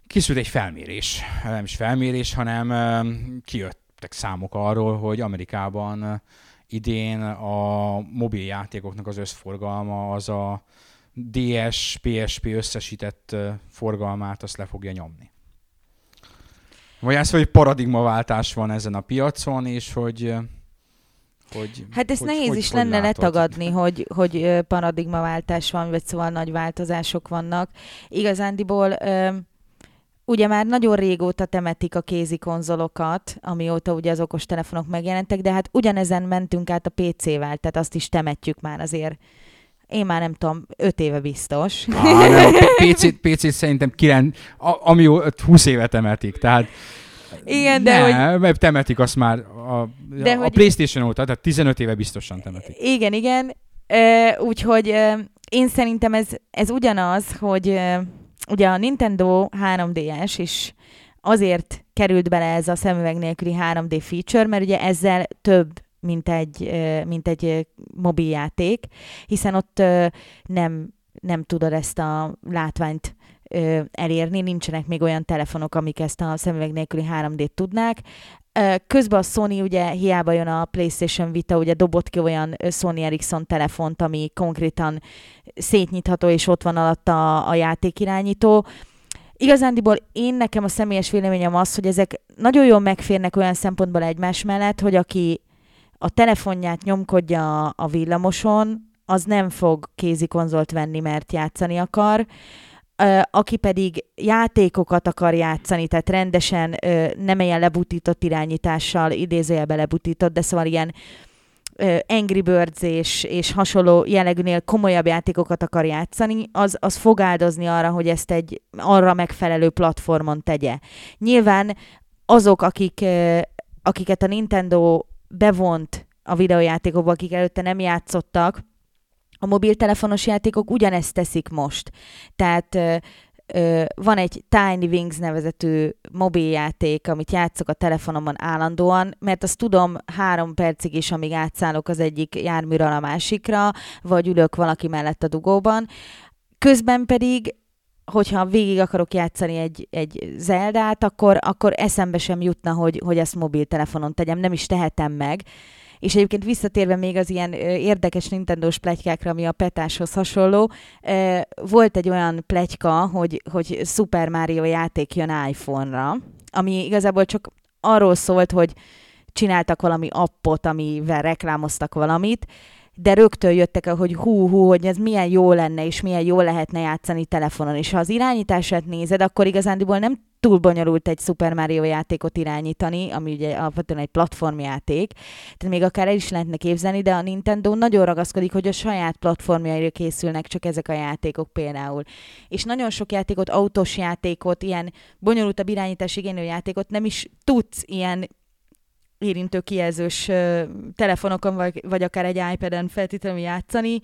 [SPEAKER 1] készült egy felmérés, nem is felmérés, hanem ö, kijöttek számok arról, hogy Amerikában ö, idén a mobiljátékoknak az összforgalma az a DS, PSP összesített forgalmát azt le fogja nyomni. Vagy az, hogy paradigmaváltás van ezen a piacon, és hogy hogy,
[SPEAKER 2] Hát ezt
[SPEAKER 1] hogy,
[SPEAKER 2] nehéz
[SPEAKER 1] hogy,
[SPEAKER 2] is
[SPEAKER 1] hogy
[SPEAKER 2] lenne
[SPEAKER 1] látod?
[SPEAKER 2] letagadni, hogy, hogy paradigmaváltás van, vagy szóval nagy változások vannak. Igazándiból ugye már nagyon régóta temetik a kézi konzolokat, amióta ugye az okostelefonok megjelentek, de hát ugyanezen mentünk át a PC-vel, tehát azt is temetjük már azért. Én már nem tudom, öt éve biztos.
[SPEAKER 1] Á, nem, a PC-t, PC-t szerintem 9, a, ami 20 évet emelték, tehát
[SPEAKER 2] Igen, de hogy
[SPEAKER 1] nem, hogy... temetik azt már a,
[SPEAKER 2] De
[SPEAKER 1] a
[SPEAKER 2] hogy-
[SPEAKER 1] Playstation óta, tehát 15 éve biztosan temetik.
[SPEAKER 2] Igen, igen. Úgyhogy én szerintem ez, ez ugyanaz, hogy ugye a Nintendo 3DS is azért került bele ez a szemüveg nélküli 3D feature, mert ugye ezzel több, mint egy, mint egy mobiljáték, hiszen ott nem, nem tudod ezt a látványt elérni, nincsenek még olyan telefonok, amik ezt a szemüveg nélküli 3D-t tudnák. Közben a Sony ugye hiába jön a PlayStation Vita, ugye dobott ki olyan Sony Ericsson telefont, ami konkrétan szétnyitható, és ott van alatta a, a játékirányító. Igazándiból én nekem a személyes véleményem az, hogy ezek nagyon jól megférnek olyan szempontból egymás mellett, hogy aki a telefonját nyomkodja a- a villamoson, az nem fog kézi konzolt venni, mert játszani akar. Aki pedig játékokat akar játszani, tehát rendesen nem ilyen lebutított irányítással, idézőjelbe lebutított, de szóval ilyen Angry Birds és, és hasonló jellegűnél komolyabb játékokat akar játszani, az, az fog áldozni arra, hogy ezt egy arra megfelelő platformon tegye. Nyilván azok, akik, akiket a Nintendo bevont a videójátékokba, akik előtte nem játszottak, a mobiltelefonos játékok ugyanezt teszik most. Tehát ö, ö, van egy Tiny Wings nevezetű mobiljáték, amit játszok a telefonomon állandóan, mert azt tudom három percig is, amíg átszállok az egyik járműről a másikra, vagy ülök valaki mellett a dugóban. Közben pedig hogyha végig akarok játszani egy, egy Zeldát, akkor, akkor eszembe sem jutna, hogy, hogy ezt mobiltelefonon tegyem, nem is tehetem meg. És egyébként visszatérve még az ilyen érdekes Nintendo-s pletykákra, ami a petáshoz hasonló, volt egy olyan pletyka, hogy, hogy Super Mario játék jön iPhone-ra, ami igazából csak arról szólt, hogy csináltak valami appot, amivel reklámoztak valamit, de rögtön jöttek hogy hú-hú, hogy ez milyen jó lenne, és milyen jó lehetne játszani telefonon. És ha az irányítását nézed, akkor igazándiból nem túl bonyolult egy Super Mario játékot irányítani, ami ugye alapvetően egy platformjáték, tehát még akár el is lehetne képzelni, de a Nintendo nagyon ragaszkodik, hogy a saját platformjaira készülnek csak ezek a játékok például. És nagyon sok játékot, autós játékot, ilyen bonyolultabb irányítás igénylő játékot nem is tudsz ilyen érintő kijelzős telefonokon, vagy, vagy akár egy iPad-en feltétlenül játszani.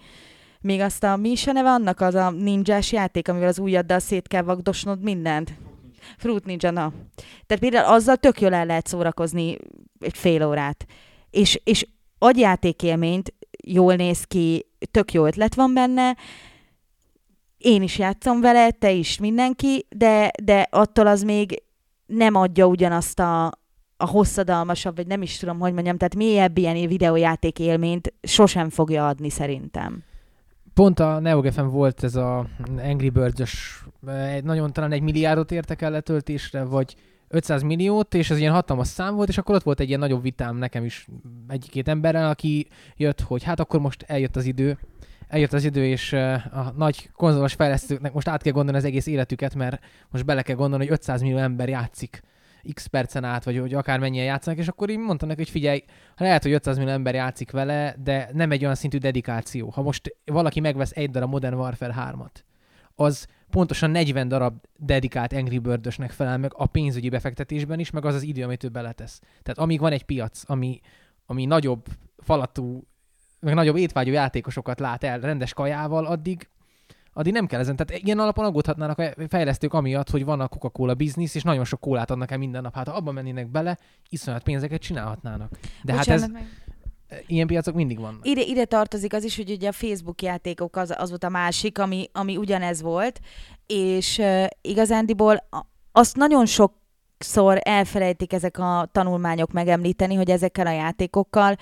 [SPEAKER 2] Még azt a, mi is a neve annak, az a ninjás játék, amivel az ujjaddal szét kell vagdosnod mindent. Fruit Ninja, na. Tehát például azzal tök jól el lehet szórakozni egy fél órát. És, és agyjátékélményt jól néz ki, tök jó ötlet van benne, én is játszom vele, te is, mindenki, de, de attól az még nem adja ugyanazt a, a hosszadalmasabb, vagy nem is tudom, hogy mondjam, tehát mélyebb ilyen videójáték élményt sosem fogja adni szerintem.
[SPEAKER 4] Pont a NeoGefen volt ez a Angry Birds-ös, egy nagyon talán egy milliárdot értek el letöltésre, vagy 500 milliót, és ez ilyen hatalmas szám volt, és akkor ott volt egy ilyen nagyobb vitám nekem is egy-két emberrel, aki jött, hogy hát akkor most eljött az idő, eljött az idő, és eh, a nagy konzolos fejlesztőknek most át kell gondolni az egész életüket, mert most bele kell gondolni, hogy 500 millió ember játszik x percen át, vagy hogy akármennyien játszanak, és akkor így mondtam neki, hogy figyelj, lehet, hogy 500 millió ember játszik vele, de nem egy olyan szintű dedikáció. Ha most valaki megvesz egy darab Modern Warfare 3-at, az pontosan 40 darab dedikált Angry bird felel meg a pénzügyi befektetésben is, meg az az idő, amit ő beletesz. Tehát amíg van egy piac, ami, ami nagyobb falatú, meg nagyobb étvágyú játékosokat lát el rendes kajával, addig addig nem kell ezen. Tehát ilyen alapon aggódhatnának a fejlesztők amiatt, hogy van a Coca-Cola biznisz, és nagyon sok kólát adnak el minden nap. Hát ha abban mennének bele, iszonyat pénzeket csinálhatnának. De hát ez,
[SPEAKER 2] meg.
[SPEAKER 4] ilyen piacok mindig vannak.
[SPEAKER 2] Ide, ide tartozik az is, hogy ugye a Facebook játékok az, az volt a másik, ami, ami ugyanez volt, és uh, igazándiból azt nagyon sokszor elfelejtik ezek a tanulmányok megemlíteni, hogy ezekkel a játékokkal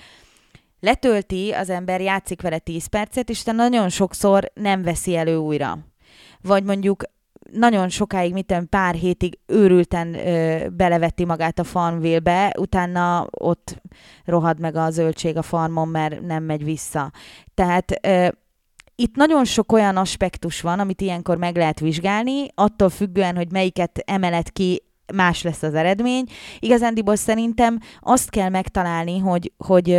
[SPEAKER 2] letölti, az ember játszik vele 10 percet, és utána nagyon sokszor nem veszi elő újra. Vagy mondjuk nagyon sokáig, mit tudom, pár hétig őrülten ö, belevetti magát a farmville utána ott rohad meg a zöldség a farmon, mert nem megy vissza. Tehát ö, itt nagyon sok olyan aspektus van, amit ilyenkor meg lehet vizsgálni, attól függően, hogy melyiket emelet ki, más lesz az eredmény. Igazándiból szerintem azt kell megtalálni, hogy, hogy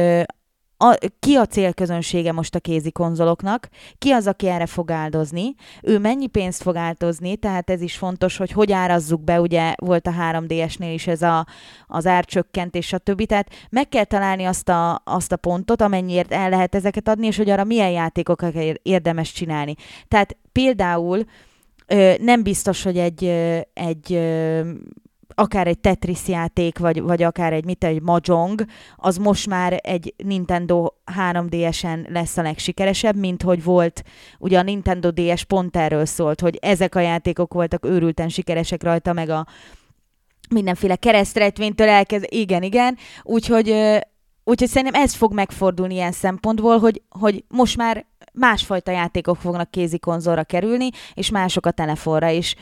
[SPEAKER 2] a, ki a célközönsége most a kézi konzoloknak, ki az, aki erre fog áldozni, ő mennyi pénzt fog áldozni, tehát ez is fontos, hogy hogy árazzuk be, ugye volt a 3DS-nél is ez a, az árcsökkentés, stb. Tehát meg kell találni azt a, azt a pontot, amennyiért el lehet ezeket adni, és hogy arra milyen játékokat érdemes csinálni. Tehát például nem biztos, hogy egy, egy akár egy Tetris játék, vagy, vagy akár egy, mit, egy Mahjong, az most már egy Nintendo 3DS-en lesz a legsikeresebb, mint hogy volt, ugye a Nintendo DS pont erről szólt, hogy ezek a játékok voltak őrülten sikeresek rajta, meg a mindenféle keresztrejtvénytől elkezd, igen, igen, úgyhogy, úgyhogy szerintem ez fog megfordulni ilyen szempontból, hogy, hogy most már másfajta játékok fognak kézi konzolra kerülni, és mások a telefonra is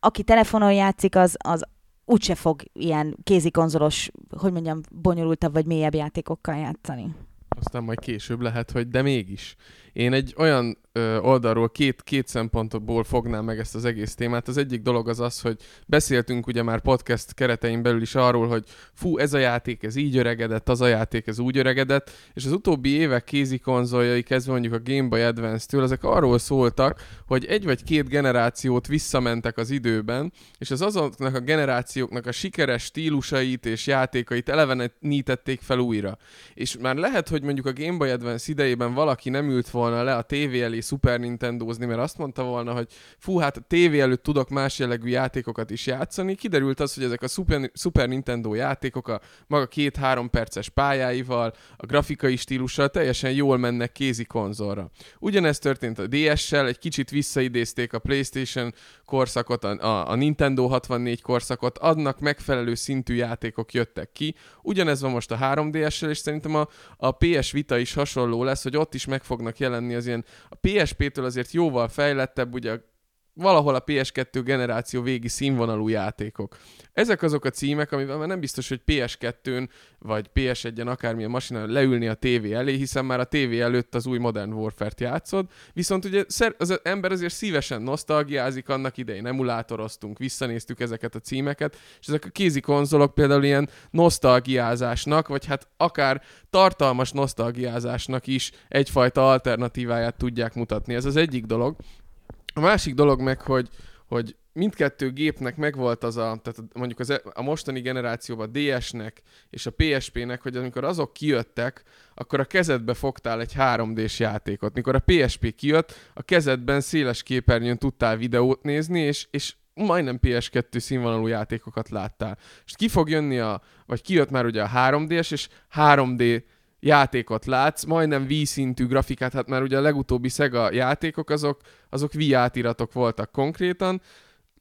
[SPEAKER 2] aki telefonon játszik, az, az úgyse fog ilyen kézikonzolos, hogy mondjam, bonyolultabb vagy mélyebb játékokkal játszani.
[SPEAKER 5] Aztán majd később lehet, hogy de mégis. Én egy olyan ö, oldalról két, két szempontból fognám meg ezt az egész témát. Az egyik dolog az az, hogy beszéltünk ugye már podcast keretein belül is arról, hogy fú, ez a játék, ez így öregedett, az a játék, ez úgy öregedett, és az utóbbi évek kézi konzoljai, kezdve mondjuk a Game Boy Advance-től, ezek arról szóltak, hogy egy vagy két generációt visszamentek az időben, és az azoknak a generációknak a sikeres stílusait és játékait elevenítették fel újra. És már lehet, hogy mondjuk a Game Boy Advance idejében valaki nem ült volna le a tévé elé Super Nintendozni, mert azt mondta volna, hogy fú, hát a tévé előtt tudok más jellegű játékokat is játszani. Kiderült az, hogy ezek a Super, Super Nintendo játékok a maga két-három perces pályáival, a grafikai stílussal teljesen jól mennek kézi konzolra. Ugyanez történt a DS-sel, egy kicsit visszaidézték a PlayStation korszakot, a, a, a Nintendo 64 korszakot, adnak megfelelő szintű játékok jöttek ki. Ugyanez van most a 3DS-sel, és szerintem a, a PS Vita is hasonló lesz, hogy ott is meg fognak jelenni az ilyen a PSP-től azért jóval fejlettebb, ugye valahol a PS2 generáció végi színvonalú játékok. Ezek azok a címek, amivel már nem biztos, hogy PS2-n vagy PS1-en akármilyen masinán leülni a tévé elé, hiszen már a tévé előtt az új Modern Warfare-t játszod, viszont ugye az ember azért szívesen nosztalgiázik, annak idején emulátoroztunk, visszanéztük ezeket a címeket, és ezek a kézi konzolok például ilyen nosztalgiázásnak, vagy hát akár tartalmas nosztalgiázásnak is egyfajta alternatíváját tudják mutatni. Ez az egyik dolog. A másik dolog meg, hogy, hogy mindkettő gépnek megvolt az a, tehát mondjuk az, e, a mostani generációban a DS-nek és a PSP-nek, hogy amikor azok kijöttek, akkor a kezedbe fogtál egy 3D-s játékot. Mikor a PSP kijött, a kezedben széles képernyőn tudtál videót nézni, és, és majdnem PS2 színvonalú játékokat láttál. És ki fog jönni a, vagy kijött már ugye a 3D-s, és 3D játékot látsz, majdnem V-szintű grafikát, hát már ugye a legutóbbi Sega játékok azok, azok V átiratok voltak konkrétan,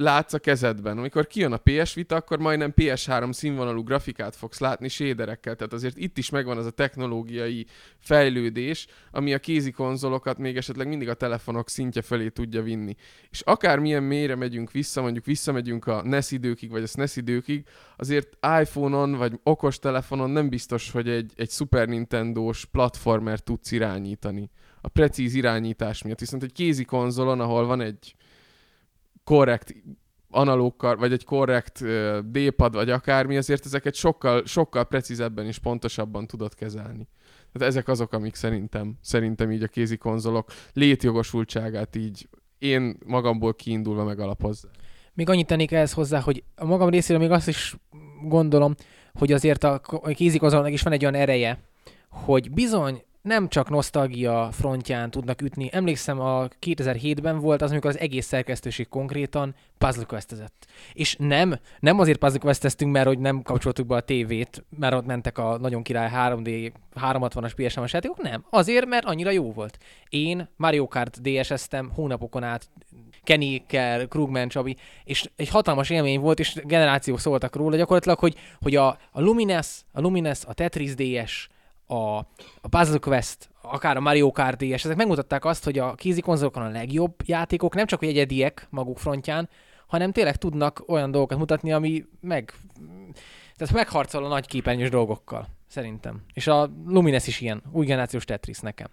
[SPEAKER 5] látsz a kezedben. Amikor kijön a PS Vita, akkor majdnem PS3 színvonalú grafikát fogsz látni séderekkel. Tehát azért itt is megvan az a technológiai fejlődés, ami a kézi konzolokat még esetleg mindig a telefonok szintje felé tudja vinni. És akármilyen mélyre megyünk vissza, mondjuk visszamegyünk a NES időkig, vagy a SNES időkig, azért iPhone-on, vagy okos telefonon nem biztos, hogy egy, egy Super Nintendo-s platformer tudsz irányítani. A precíz irányítás miatt. Viszont egy kézi konzolon, ahol van egy korrekt analókkal, vagy egy korrekt D-pad, vagy akármi, azért ezeket sokkal, sokkal precízebben és pontosabban tudod kezelni. Tehát ezek azok, amik szerintem, szerintem így a kézi konzolok létjogosultságát így én magamból kiindulva megalapozzák.
[SPEAKER 4] Még annyit tennék ehhez hozzá, hogy a magam részéről még azt is gondolom, hogy azért a kézikonzolnak is van egy olyan ereje, hogy bizony nem csak nosztalgia frontján tudnak ütni. Emlékszem, a 2007-ben volt az, amikor az egész szerkesztőség konkrétan puzzle questezett. És nem, nem azért puzzle questeztünk, mert hogy nem kapcsoltuk be a tévét, mert ott mentek a nagyon király 3D 360-as ps játékok, nem. Azért, mert annyira jó volt. Én Mario Kart DS-eztem hónapokon át Kenny-kel, Krugman, Csabi, és egy hatalmas élmény volt, és generációk szóltak róla gyakorlatilag, hogy, hogy a, a Lumines, a Lumines, a Tetris DS, a, a Puzzle Quest, akár a Mario Kart DS, ezek megmutatták azt, hogy a kézi konzolokon a legjobb játékok nem csak egyediek maguk frontján, hanem tényleg tudnak olyan dolgokat mutatni, ami meg, tehát megharcol a nagy képernyős dolgokkal, szerintem. És a Lumines is ilyen, új generációs Tetris nekem.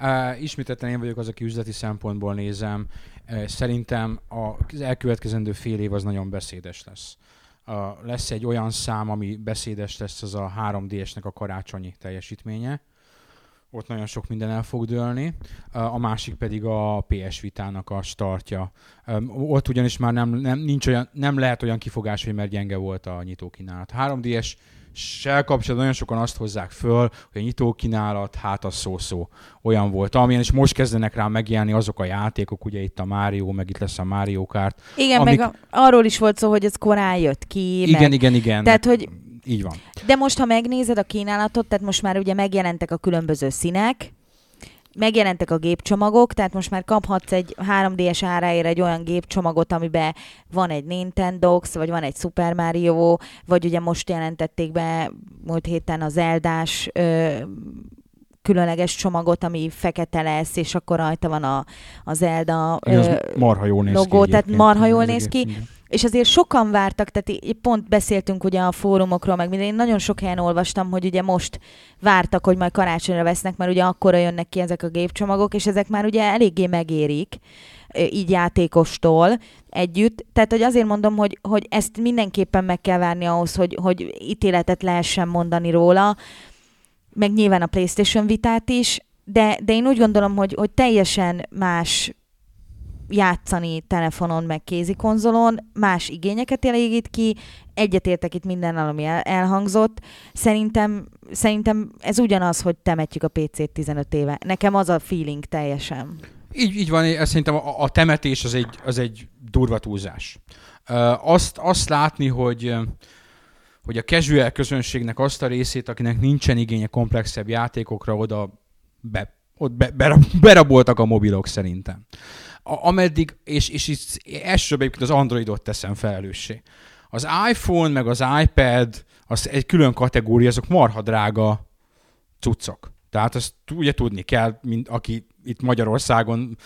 [SPEAKER 1] Uh, ismételten én vagyok az, aki üzleti szempontból nézem. Uh, szerintem az elkövetkezendő fél év az nagyon beszédes lesz. Uh, lesz egy olyan szám, ami beszédes lesz, az a 3DS-nek a karácsonyi teljesítménye. Ott nagyon sok minden el fog dőlni. A másik pedig a PS Vitának a startja. Ott ugyanis már nem, nem, nincs olyan, nem lehet olyan kifogás, hogy mert gyenge volt a nyitókínálat. 3DS sel kapcsolatban nagyon sokan azt hozzák föl, hogy a nyitókínálat, hát az szó-szó olyan volt. Amilyen is most kezdenek rá megjelenni azok a játékok, ugye itt a Mario, meg itt lesz a Mario Kart.
[SPEAKER 2] Igen,
[SPEAKER 1] Amik-
[SPEAKER 2] meg a, arról is volt szó, hogy ez korán jött ki.
[SPEAKER 1] Igen,
[SPEAKER 2] meg,
[SPEAKER 1] igen, igen.
[SPEAKER 2] Tehát, hogy
[SPEAKER 1] Így van.
[SPEAKER 2] De most, ha megnézed a kínálatot, tehát most már ugye megjelentek a különböző színek, megjelentek a gépcsomagok, tehát most már kaphatsz egy 3D-es áráért egy olyan gépcsomagot, amiben van egy Nintendo, vagy van egy Super Mario, vagy ugye most jelentették be múlt héten az Eldás ö, különleges csomagot, ami fekete lesz, és akkor rajta van a, a Zelda
[SPEAKER 1] Igen,
[SPEAKER 2] ö,
[SPEAKER 1] az marha jól néz
[SPEAKER 2] logó,
[SPEAKER 1] ki.
[SPEAKER 2] tehát
[SPEAKER 1] egyébként.
[SPEAKER 2] marha jól néz ki.
[SPEAKER 1] igen.
[SPEAKER 2] És azért sokan vártak, tehát pont beszéltünk ugye a fórumokról, meg minden, én nagyon sok helyen olvastam, hogy ugye most vártak, hogy majd karácsonyra vesznek, mert ugye akkora jönnek ki ezek a gépcsomagok, és ezek már ugye eléggé megérik, így játékostól együtt. Tehát, hogy azért mondom, hogy, hogy ezt mindenképpen meg kell várni ahhoz, hogy, hogy ítéletet lehessen mondani róla, meg nyilván a PlayStation vitát is, de, de én úgy gondolom, hogy, hogy teljesen más játszani telefonon, meg kézikonzolon, más igényeket elégít ki, egyetértek itt mindennel, ami el, elhangzott. Szerintem, szerintem ez ugyanaz, hogy temetjük a PC-t 15 éve. Nekem az a feeling teljesen.
[SPEAKER 1] Így, így van, én szerintem a, a temetés az egy, az egy durva túlzás. Azt, azt látni, hogy hogy a casual közönségnek azt a részét, akinek nincsen igénye komplexebb játékokra, oda be, ott be, berab, beraboltak a mobilok szerintem. Ameddig, és, és itt elsőbb egyébként az Androidot teszem felelőssé. Az iPhone meg az iPad, az egy külön kategória, azok marha drága cuccok. Tehát azt ugye tudni kell, mint aki itt Magyarországon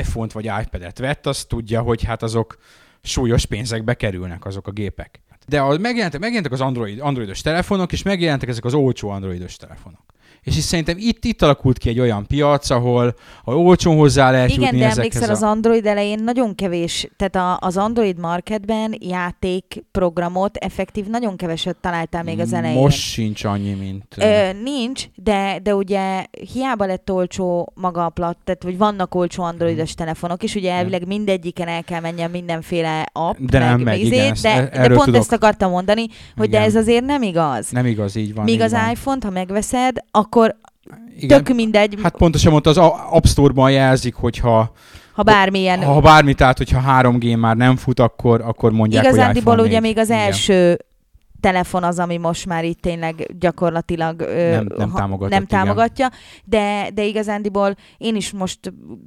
[SPEAKER 1] iPhone-t vagy iPad-et vett, azt tudja, hogy hát azok súlyos pénzekbe kerülnek azok a gépek. De a, megjelentek, megjelentek az Android, androidos telefonok, és megjelentek ezek az olcsó androidos telefonok. És is szerintem itt, itt alakult ki egy olyan piac, ahol, ahol olcsón hozzá lehet
[SPEAKER 2] Igen,
[SPEAKER 1] jutni
[SPEAKER 2] de emlékszel,
[SPEAKER 1] a...
[SPEAKER 2] az Android elején nagyon kevés, tehát a, az Android marketben játékprogramot effektív nagyon keveset találtál még az elején.
[SPEAKER 1] Most sincs annyi, mint...
[SPEAKER 2] Ö, nincs, de, de ugye hiába lett olcsó maga a plat, tehát hogy vannak olcsó androidos telefonok, és ugye elvileg mindegyiken el kell menjen mindenféle app,
[SPEAKER 1] De nem
[SPEAKER 2] meg
[SPEAKER 1] megy,
[SPEAKER 2] izét,
[SPEAKER 1] igen, ezt-
[SPEAKER 2] de,
[SPEAKER 1] e-
[SPEAKER 2] de pont
[SPEAKER 1] tudok.
[SPEAKER 2] ezt akartam mondani, hogy
[SPEAKER 1] Igen.
[SPEAKER 2] de ez azért nem igaz.
[SPEAKER 1] Nem igaz, így van.
[SPEAKER 2] Míg az
[SPEAKER 1] van.
[SPEAKER 2] iPhone-t, ha megveszed, akkor
[SPEAKER 1] Igen.
[SPEAKER 2] tök mindegy,
[SPEAKER 1] Hát pontosan mondta, az App Store-ban jelzik, hogyha
[SPEAKER 2] ha bármilyen...
[SPEAKER 1] ha bármi, tehát hogyha 3G már nem fut, akkor, akkor mondják, hogy
[SPEAKER 2] Igazándiból
[SPEAKER 1] iPhone
[SPEAKER 2] ugye
[SPEAKER 1] 4.
[SPEAKER 2] még az
[SPEAKER 1] Igen.
[SPEAKER 2] első telefon az, ami most már itt tényleg gyakorlatilag
[SPEAKER 1] Nem- nem
[SPEAKER 2] ha-
[SPEAKER 1] támogatott,
[SPEAKER 2] nem
[SPEAKER 1] igen.
[SPEAKER 2] támogatja, de, de igazándiból én is most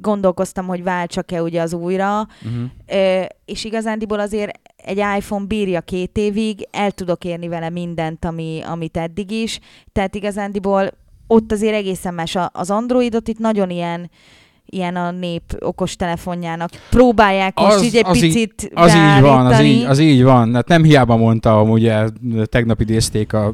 [SPEAKER 2] gondolkoztam, hogy váltsak-e ugye az újra,
[SPEAKER 1] Uh-huh.
[SPEAKER 2] és igazándiból azért egy iPhone bírja két évig, el tudok érni vele mindent, ami, amit eddig is, tehát igazándiból ott azért egészen más. Az Androidot itt nagyon ilyen ilyen a nép okos telefonjának. Próbálják most
[SPEAKER 1] Az-
[SPEAKER 2] így egy
[SPEAKER 1] az így-
[SPEAKER 2] picit
[SPEAKER 1] Az így van, az így, az így van. Hát nem hiába mondta, ugye tegnap idézték a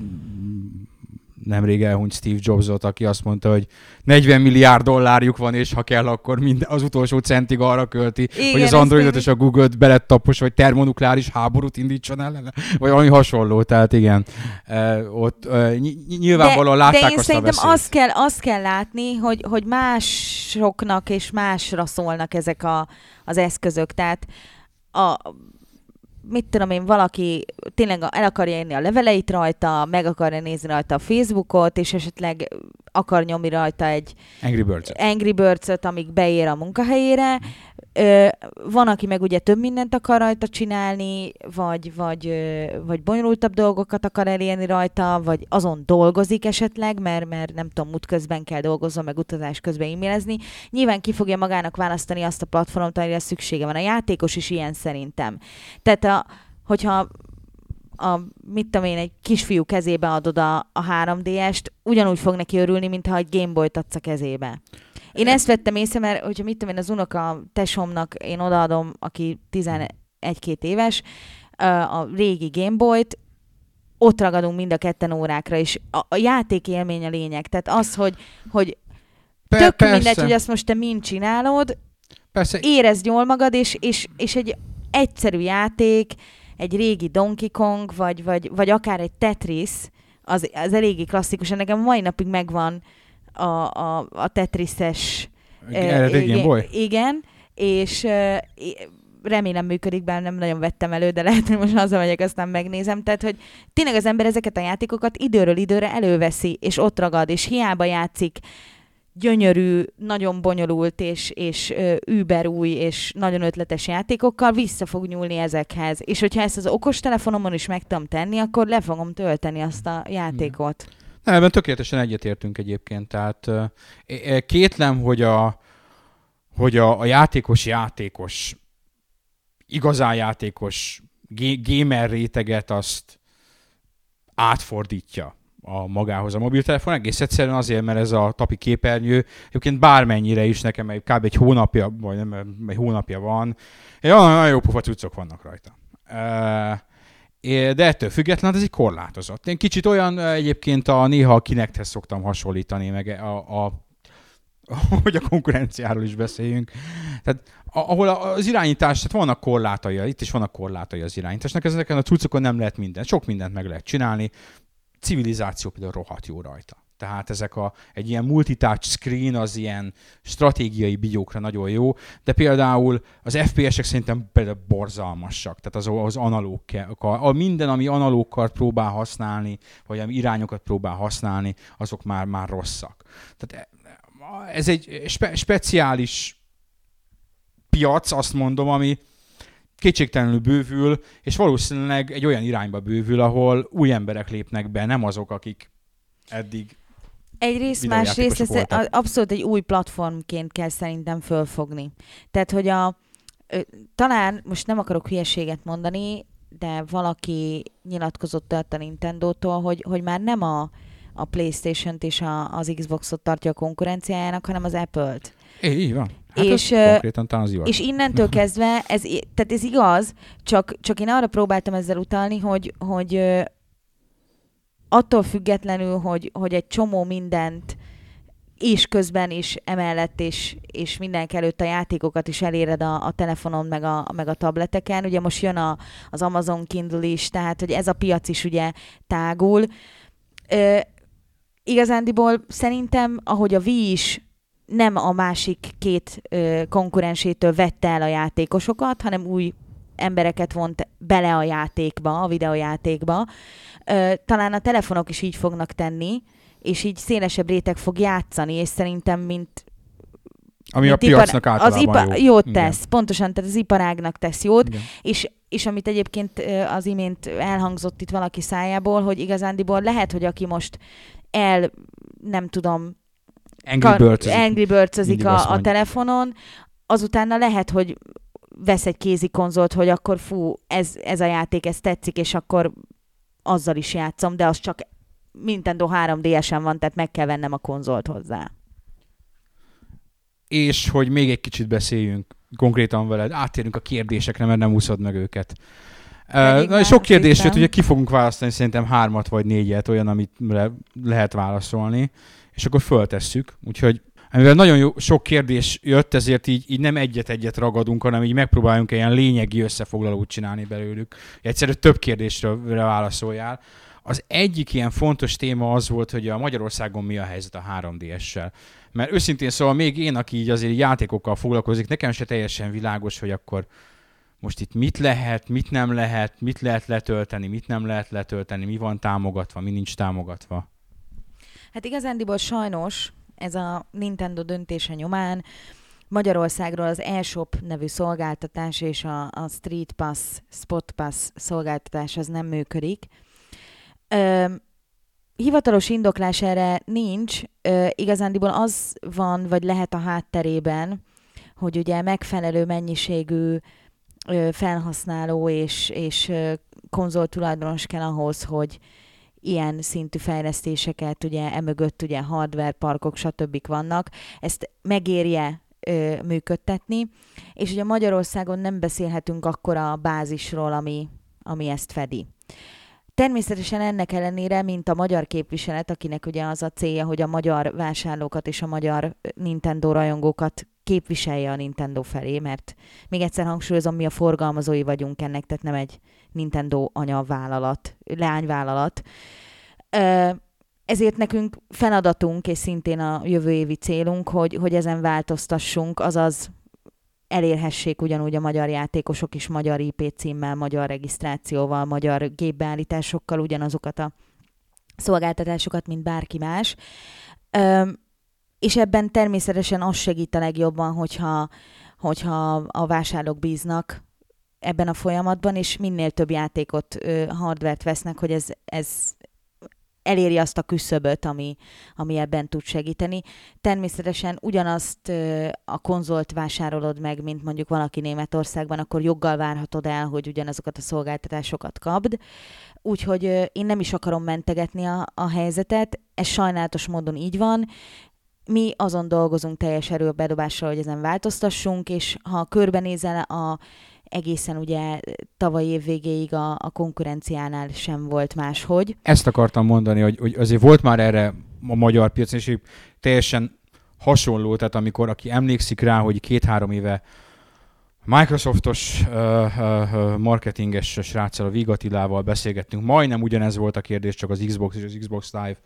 [SPEAKER 1] nemrég elhunyt Steve Jobsot, aki azt mondta, hogy 40 milliárd dollárjuk van, és ha kell, akkor minden, az utolsó centig arra költi,
[SPEAKER 2] Igen,
[SPEAKER 1] hogy az Androidot és a Google-t belettapos, vagy termonukleáris háborút indítson ellene, vagy valami hasonló, tehát igen. Uh, ott ny- nyilvánvalóan
[SPEAKER 2] de,
[SPEAKER 1] látták
[SPEAKER 2] de én
[SPEAKER 1] azt a
[SPEAKER 2] szerintem
[SPEAKER 1] veszélyt.
[SPEAKER 2] azt kell, azt kell látni, hogy, hogy másoknak és másra szólnak ezek a, az eszközök. Tehát a, mit tudom én, valaki tényleg el akarja írni a leveleit rajta, meg akarja nézni rajta a Facebookot, és esetleg akar nyomni rajta egy
[SPEAKER 1] Angry Birds.
[SPEAKER 2] Angry birds amíg beér a munkahelyére, Ö, van, aki meg ugye több mindent akar rajta csinálni, vagy, vagy, ö, vagy bonyolultabb dolgokat akar elérni rajta, vagy azon dolgozik esetleg, mert, mert nem tudom, út közben kell dolgozni, meg utazás közben e-mailezni. Nyilván ki fogja magának választani azt a platformot, amire szüksége van. A játékos is ilyen szerintem. Tehát a, hogyha a, mit tudom én, egy kisfiú kezébe adod a, a 3DS-t, ugyanúgy fog neki örülni, mintha egy Gameboy-t adsz a kezébe. Én ezt vettem észre, mert hogyha mit tudom én, az unoka tesomnak én odaadom, aki 11-2 éves, a régi Gameboy-t, ott ragadunk mind a ketten órákra, és a, a játék élmény a lényeg. Tehát az, hogy, hogy
[SPEAKER 1] Per-
[SPEAKER 2] tök
[SPEAKER 1] persze,
[SPEAKER 2] mindegy, hogy azt most te mind csinálod,
[SPEAKER 1] persze,
[SPEAKER 2] érezd jól magad, és, és, és egy egyszerű játék, egy régi Donkey Kong, vagy, vagy, vagy akár egy Tetris, az, az eléggé klasszikus. Nekem mai napig megvan a, a, a Tetris-es...
[SPEAKER 1] eredeti Game
[SPEAKER 2] igen-
[SPEAKER 1] Boy.
[SPEAKER 2] Igen, és remélem működik, bár nem nagyon vettem elő, de lehet, hogy most hazamegyek, aztán megnézem. Tehát, hogy tényleg az ember ezeket a játékokat időről időre előveszi, és ott ragad, és hiába játszik gyönyörű, nagyon bonyolult és, és ö, über új és nagyon ötletes játékokkal vissza fog nyúlni ezekhez. És hogyha ezt az okostelefonomon is meg tudom tenni, akkor le fogom tölteni azt a játékot.
[SPEAKER 1] Nem, ebben tökéletesen egyetértünk egyébként. Tehát kétlem, hogy a, hogy a, a játékos játékos, igazán játékos gamer réteget azt átfordítja a magához a mobiltelefon. Egész egyszerűen azért, mert ez a tapi képernyő egyébként bármennyire is nekem egy, kb. egy hónapja, vagy nem, egy hónapja van, olyan nagyon jó pofa cuccok vannak rajta. Uh, É, De ettől függetlenül ez egy korlátozott. Én kicsit olyan egyébként a néha a Kinecthez szoktam hasonlítani, meg a, a hogy a konkurenciáról is beszéljünk. Tehát ahol az irányítás, tehát vannak korlátai, itt is vannak korlátai az irányításnak, ezeken a cuccokon nem lehet mindent, sok mindent meg lehet csinálni. Civilizáció például rohadt jó rajta. Tehát ezek a, egy ilyen multitouch screen az ilyen stratégiai bigyókra nagyon jó, de például az FPS-ek szerintem például borzalmasak, tehát az, az analóg, a, minden, ami analókat próbál használni, vagy ami irányokat próbál használni, azok már, már rosszak. Tehát e- ez egy spe- speciális piac, azt mondom, ami kétségtelenül bővül, és valószínűleg egy olyan irányba bővül, ahol új emberek lépnek be, nem azok, akik eddig
[SPEAKER 2] Egyrészt, másrészt ezt
[SPEAKER 1] voltak.
[SPEAKER 2] abszolút egy új platformként kell szerintem fölfogni. Tehát, hogy a, talán, most nem akarok hülyeséget mondani, de valaki nyilatkozott ott a Nintendo-tól, hogy, hogy már nem a, a Playstation-t és a, az Xbox-ot tartja a konkurenciájának, hanem az Apple-t.
[SPEAKER 1] É, így van. Hát
[SPEAKER 2] És,
[SPEAKER 1] konkrétan talán az
[SPEAKER 2] És innentől kezdve, ez, tehát ez igaz, csak, csak én arra próbáltam ezzel utalni, hogy, hogy attól függetlenül, hogy, hogy egy csomó mindent és közben is emellett és, és mindenek előtt a játékokat is eléred a, a telefonon meg a, meg a tableteken. Ugye most jön a, az Amazon Kindle is, tehát hogy ez a piac is ugye tágul. Ö, igazándiból szerintem, ahogy a Wii is nem a másik két ö, konkurensétől vette el a játékosokat, hanem új embereket vont bele a játékba, a videojátékba. Ö, talán a telefonok is így fognak tenni, és így szélesebb réteg fog játszani, és szerintem, mint
[SPEAKER 1] Ami a
[SPEAKER 2] mint
[SPEAKER 1] piacnak
[SPEAKER 2] ipar,
[SPEAKER 1] általában
[SPEAKER 2] az ipa,
[SPEAKER 1] jó.
[SPEAKER 2] jót
[SPEAKER 1] Igen.
[SPEAKER 2] tesz, pontosan, tehát az iparágnak tesz jót,
[SPEAKER 1] Igen.
[SPEAKER 2] és, és amit egyébként az imént elhangzott itt valaki szájából, hogy igazándiból lehet, hogy aki most el, nem tudom,
[SPEAKER 1] Angry Birds.
[SPEAKER 2] Angry birds a, a telefonon, azutána lehet, hogy vesz egy kézi konzolt, hogy akkor fú, ez, ez a játék, ez tetszik, és akkor azzal is játszom, de az csak Nintendo 3DS-en van, tehát meg kell vennem a konzolt hozzá.
[SPEAKER 1] És hogy még egy kicsit beszéljünk konkrétan veled, áttérünk a kérdésekre, mert nem úszod meg őket. Uh, na, sok kérdés jött, ugye ki fogunk választani szerintem hármat vagy négyet, olyan, amit le, lehet válaszolni, és akkor föltesszük. Úgyhogy mivel nagyon jó, sok kérdés jött, ezért így, így nem egyet-egyet ragadunk, hanem így megpróbáljunk ilyen lényegi összefoglalót csinálni belőlük. Egyszerűen több kérdésre válaszoljál. Az egyik ilyen fontos téma az volt, hogy a Magyarországon mi a helyzet a 3DS-sel. Mert őszintén szóval még én, aki így azért játékokkal foglalkozik, nekem se teljesen világos, hogy akkor most itt mit lehet, mit nem lehet, mit lehet letölteni, mit nem lehet letölteni, mi van támogatva, mi nincs támogatva.
[SPEAKER 2] Hát igazándiból sajnos ez a Nintendo döntése nyomán Magyarországról az eShop nevű szolgáltatás és a, a Street Pass, Spot Pass szolgáltatás az nem működik. Ö, hivatalos indoklás erre nincs, ö, igazándiból az van, vagy lehet a hátterében, hogy ugye megfelelő mennyiségű felhasználó és, és ö, konzol tulajdonos kell ahhoz, hogy ilyen szintű fejlesztéseket, ugye emögött ugye hardware parkok, stb. vannak, ezt megérje ö, működtetni, és ugye Magyarországon nem beszélhetünk akkora bázisról, ami, ami ezt fedi. Természetesen ennek ellenére, mint a magyar képviselet, akinek ugye az a célja, hogy a magyar vásárlókat és a magyar Nintendo rajongókat képviselje a Nintendo felé, mert még egyszer hangsúlyozom, mi a forgalmazói vagyunk ennek, tehát nem egy Nintendo anyavállalat, leányvállalat. Ezért nekünk feladatunk, és szintén a jövő évi célunk, hogy, hogy ezen változtassunk, azaz elérhessék ugyanúgy a magyar játékosok is magyar IP címmel, magyar regisztrációval, magyar gépbeállításokkal ugyanazokat a szolgáltatásokat, mint bárki más. és ebben természetesen az segít a legjobban, hogyha, hogyha a vásárlók bíznak ebben a folyamatban, és minél több játékot, hardvert vesznek, hogy ez, ez eléri azt a küszöböt, ami, ami ebben tud segíteni. Természetesen ugyanazt a konzolt vásárolod meg, mint mondjuk valaki Németországban, akkor joggal várhatod el, hogy ugyanazokat a szolgáltatásokat kapd. Úgyhogy én nem is akarom mentegetni a, a helyzetet, ez sajnálatos módon így van, mi azon dolgozunk teljes erőbedobással, hogy ezen változtassunk, és ha körbenézel a egészen ugye tavaly év végéig a, a konkurenciánál sem volt máshogy.
[SPEAKER 1] Ezt akartam mondani, hogy, hogy azért volt már erre a magyar piac, és teljesen hasonló, tehát amikor aki emlékszik rá, hogy két-három éve Microsoftos uh, uh, marketinges sráccal, a Vigatilával beszélgettünk, majdnem ugyanez volt a kérdés, csak az Xbox és az Xbox Live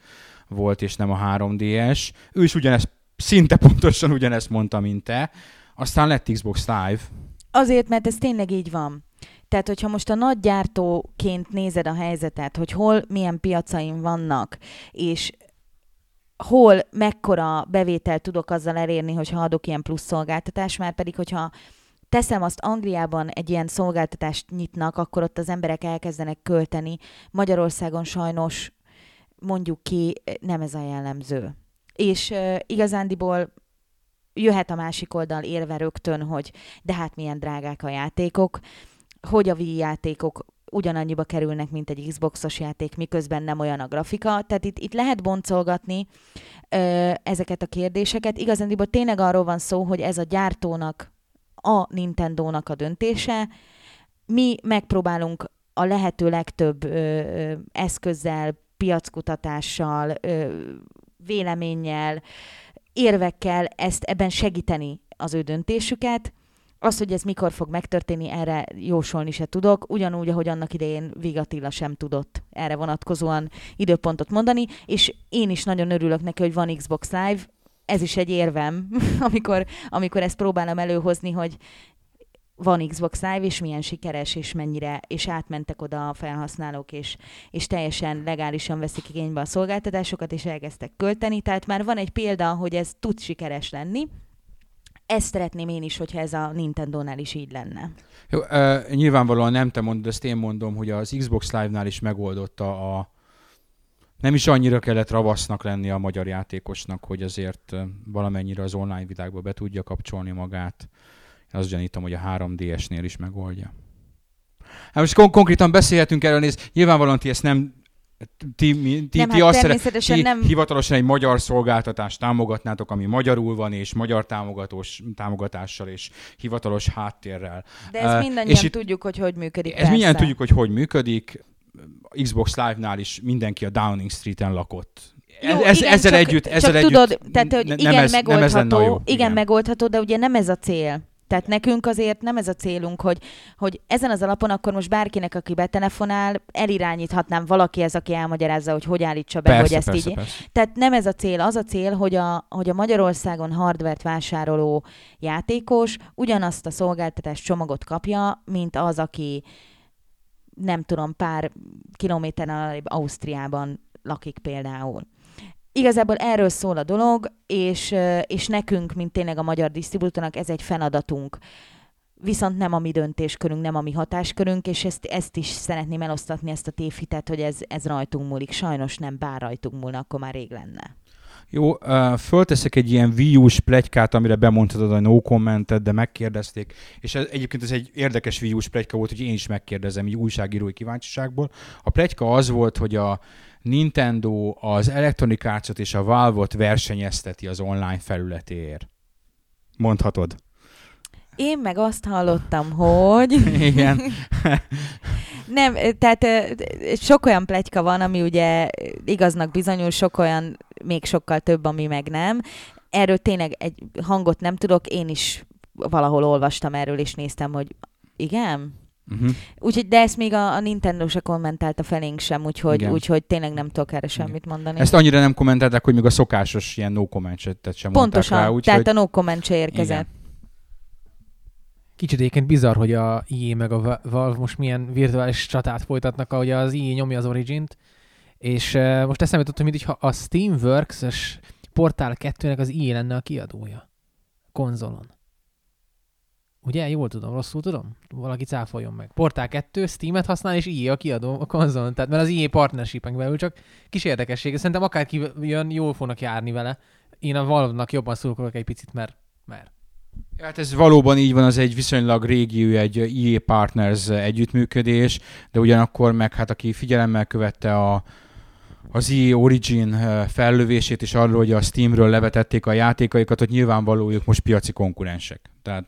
[SPEAKER 1] volt, és nem a 3DS. Ő is ugyanezt, szinte pontosan ugyanezt mondta, mint te. Aztán lett Xbox Live,
[SPEAKER 2] Azért, mert ez tényleg így van. Tehát, hogyha most a nagy gyártóként nézed a helyzetet, hogy hol milyen piacaim vannak, és hol mekkora bevételt tudok azzal elérni, hogyha adok ilyen plusz szolgáltatást, már pedig, hogyha teszem azt Angliában egy ilyen szolgáltatást nyitnak, akkor ott az emberek elkezdenek költeni. Magyarországon sajnos mondjuk ki, nem ez a jellemző. És uh, igazándiból jöhet a másik oldal érve rögtön, hogy de hát milyen drágák a játékok, hogy a Wii játékok ugyanannyiba kerülnek, mint egy Xboxos játék, miközben nem olyan a grafika. Tehát itt, itt lehet boncolgatni ö, ezeket a kérdéseket. Igazándiból tényleg arról van szó, hogy ez a gyártónak, a Nintendo-nak a döntése. Mi megpróbálunk a lehető legtöbb ö, eszközzel, piackutatással, ö, véleménnyel, érvekkel ezt ebben segíteni az ő döntésüket. Az, hogy ez mikor fog megtörténni, erre jósolni se tudok, ugyanúgy, ahogy annak idején Vigatilla sem tudott erre vonatkozóan időpontot mondani, és én is nagyon örülök neki, hogy van Xbox Live, ez is egy érvem, amikor, amikor ezt próbálom előhozni, hogy van Xbox Live, és milyen sikeres, és mennyire, és átmentek oda a felhasználók, és, és teljesen legálisan veszik igénybe a szolgáltatásokat, és elkezdtek költeni. Tehát már van egy példa, hogy ez tud sikeres lenni. Ezt szeretném én is, hogyha ez a Nintendo-nál is így lenne.
[SPEAKER 1] Jó, uh, nyilvánvalóan nem te mondod, ezt én mondom, hogy az Xbox Live-nál is megoldotta a, nem is annyira kellett ravasznak lenni a magyar játékosnak, hogy azért valamennyire az online világba be tudja kapcsolni magát. Azt gyanítom, hogy a 3DS-nél is megoldja. Hát most kon- konkrétan beszélhetünk erről, néz, nyilvánvalóan ti ezt nem ti, mi, ti,
[SPEAKER 2] nem,
[SPEAKER 1] ti
[SPEAKER 2] hát
[SPEAKER 1] azt szeret, ti
[SPEAKER 2] nem...
[SPEAKER 1] hivatalosan egy magyar szolgáltatást támogatnátok, ami magyarul van, és magyar támogatós, támogatással, és hivatalos háttérrel.
[SPEAKER 2] De ezt mindannyian uh, és tudjuk, hogy hogy működik.
[SPEAKER 1] Ezt mindannyian tudjuk, hogy hogy működik. Xbox Live-nál is mindenki a Downing Street-en lakott. Jó, ez, igen, ezzel
[SPEAKER 2] csak,
[SPEAKER 1] együtt, ezzel
[SPEAKER 2] csak
[SPEAKER 1] együtt
[SPEAKER 2] tudod, tehát, hogy igen,
[SPEAKER 1] nem ez,
[SPEAKER 2] megoldható,
[SPEAKER 1] nem ez jó.
[SPEAKER 2] Igen, igen, megoldható, de ugye nem ez a cél. Tehát nekünk azért nem ez a célunk, hogy, hogy ezen az alapon akkor most bárkinek, aki betelefonál, elirányíthatnám valaki ez, aki elmagyarázza, hogy hogy állítsa be,
[SPEAKER 1] persze,
[SPEAKER 2] hogy ezt
[SPEAKER 1] persze,
[SPEAKER 2] így.
[SPEAKER 1] Persze.
[SPEAKER 2] Tehát nem ez a cél. Az a cél, hogy a, hogy a Magyarországon hardvert vásároló játékos ugyanazt a szolgáltatás csomagot kapja, mint az, aki nem tudom, pár kilométeren Ausztriában lakik például. Igazából erről szól a dolog, és, és nekünk, mint tényleg a magyar disztribútornak, ez egy feladatunk. Viszont nem a mi döntéskörünk, nem a mi hatáskörünk, és ezt, ezt is szeretném elosztatni, ezt a tévhitet, hogy ez, ez rajtunk múlik. Sajnos nem, bár rajtunk múlna, akkor már rég lenne.
[SPEAKER 1] Jó, fölteszek egy ilyen views plegykát, amire bemondhatod a no commentet, de megkérdezték, és ez, egyébként ez egy érdekes views plegyka volt, hogy én is megkérdezem így újságírói kíváncsiságból. A plegyka az volt, hogy a Nintendo az Electronic Arts-ot és a Valve-ot versenyezteti az online felületéért. Mondhatod.
[SPEAKER 2] Én meg azt hallottam, hogy...
[SPEAKER 1] Igen.
[SPEAKER 2] Nem, tehát sok olyan pletyka van, ami ugye igaznak bizonyul, sok olyan, még sokkal több, ami meg nem. Erről tényleg egy hangot nem tudok, én is valahol olvastam erről, és néztem, hogy igen.
[SPEAKER 1] Uh-huh.
[SPEAKER 2] Úgyhogy, de ezt még a, a Nintendo se kommentálta felénk sem, úgyhogy,
[SPEAKER 1] Igen.
[SPEAKER 2] úgyhogy tényleg nem tudok erre semmit mondani.
[SPEAKER 1] Ezt annyira nem kommentálták, hogy még a szokásos ilyen no comment sem
[SPEAKER 2] Pontosan,
[SPEAKER 1] mondták rá,
[SPEAKER 2] tehát
[SPEAKER 1] úgyhogy...
[SPEAKER 2] a no comment se érkezett.
[SPEAKER 1] Igen.
[SPEAKER 4] Kicsit egyébként bizarr, hogy a EA meg a Va- Valve most milyen virtuális csatát folytatnak, ahogy az EA nyomja az Origin-t, és uh, most eszembe jutott, hogy mintha a Steamworks-es Portál 2-nek az EA lenne a kiadója. Konzolon. Ugye? Jól tudom, rosszul tudom? Valaki cáfoljon meg. Portál 2, Steam-et használ, és EA a kiadó a konzolon. Tehát, mert az EA partnership belül csak kis érdekesség. Szerintem akárki jön, jól fognak járni vele. Én a Valve-nak jobban szurkolok egy picit, mert, mert
[SPEAKER 1] Hát ez valóban így van, az egy viszonylag régi, egy EA Partners együttműködés, de ugyanakkor meg hát aki figyelemmel követte a, az EA Origin eh, fellövését, és arról, hogy a Steamről levetették a játékaikat, hogy nyilvánvaló ők most piaci konkurensek. Tehát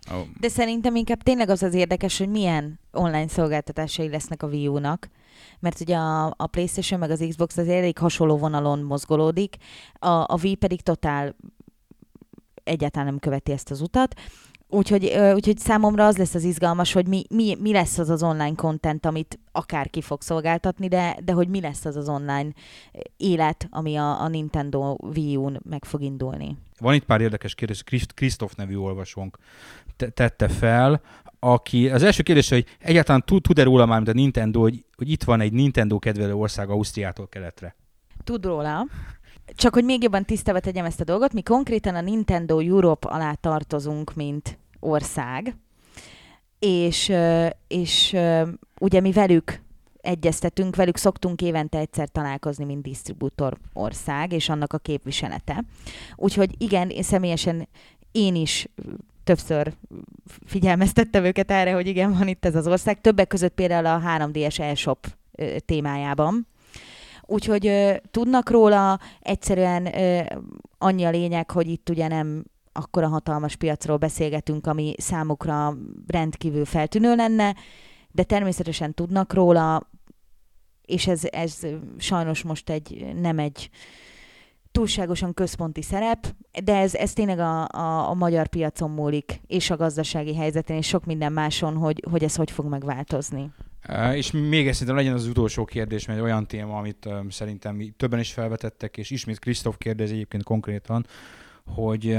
[SPEAKER 1] a,
[SPEAKER 2] De szerintem inkább tényleg az az érdekes, hogy milyen online szolgáltatásai lesznek a Wii U-nak. Mert ugye a, a PlayStation meg az Xbox az elég hasonló vonalon mozgolódik, a, a Wii pedig totál egyáltalán nem követi ezt az utat. Úgyhogy, úgyhogy számomra az lesz az izgalmas, hogy mi, mi, mi lesz az az online content, amit akárki fog szolgáltatni, de, de hogy mi lesz az az online élet, ami a, a Nintendo Wii U-n meg fog indulni.
[SPEAKER 1] van itt pár érdekes kérdés, Kriszt- Krisztof nevű olvasónk te- tette fel, aki az első kérdés, hogy egyáltalán tud, tud-e róla már, mint a Nintendo, hogy, hogy itt van egy Nintendo kedvelő ország Ausztriától keletre?
[SPEAKER 2] Tud róla. Csak hogy még jobban tisztába tegyem ezt a dolgot, mi konkrétan a Nintendo Europe alá tartozunk, mint ország, és, és ugye mi velük egyeztetünk, velük szoktunk évente egyszer találkozni, mint disztribútor ország, és annak a képviselete. Úgyhogy igen, én személyesen én is többször figyelmeztettem őket erre, hogy igen, van itt ez az ország. Többek között például a 3DS eShop témájában. Úgyhogy ö, tudnak róla, egyszerűen ö, annyi a lényeg, hogy itt ugye nem akkora hatalmas piacról beszélgetünk, ami számukra rendkívül feltűnő lenne, de természetesen tudnak róla, és ez, ez sajnos most egy, nem egy túlságosan központi szerep, de ez, ez tényleg a, a, a magyar piacon múlik, és a gazdasági helyzeten, és sok minden máson, hogy, hogy ez hogy fog megváltozni.
[SPEAKER 1] Uh, és még ezt szerintem legyen az utolsó kérdés, mert egy olyan téma, amit szerintem többen is felvetettek, és ismét Krisztof kérdez egyébként konkrétan, hogy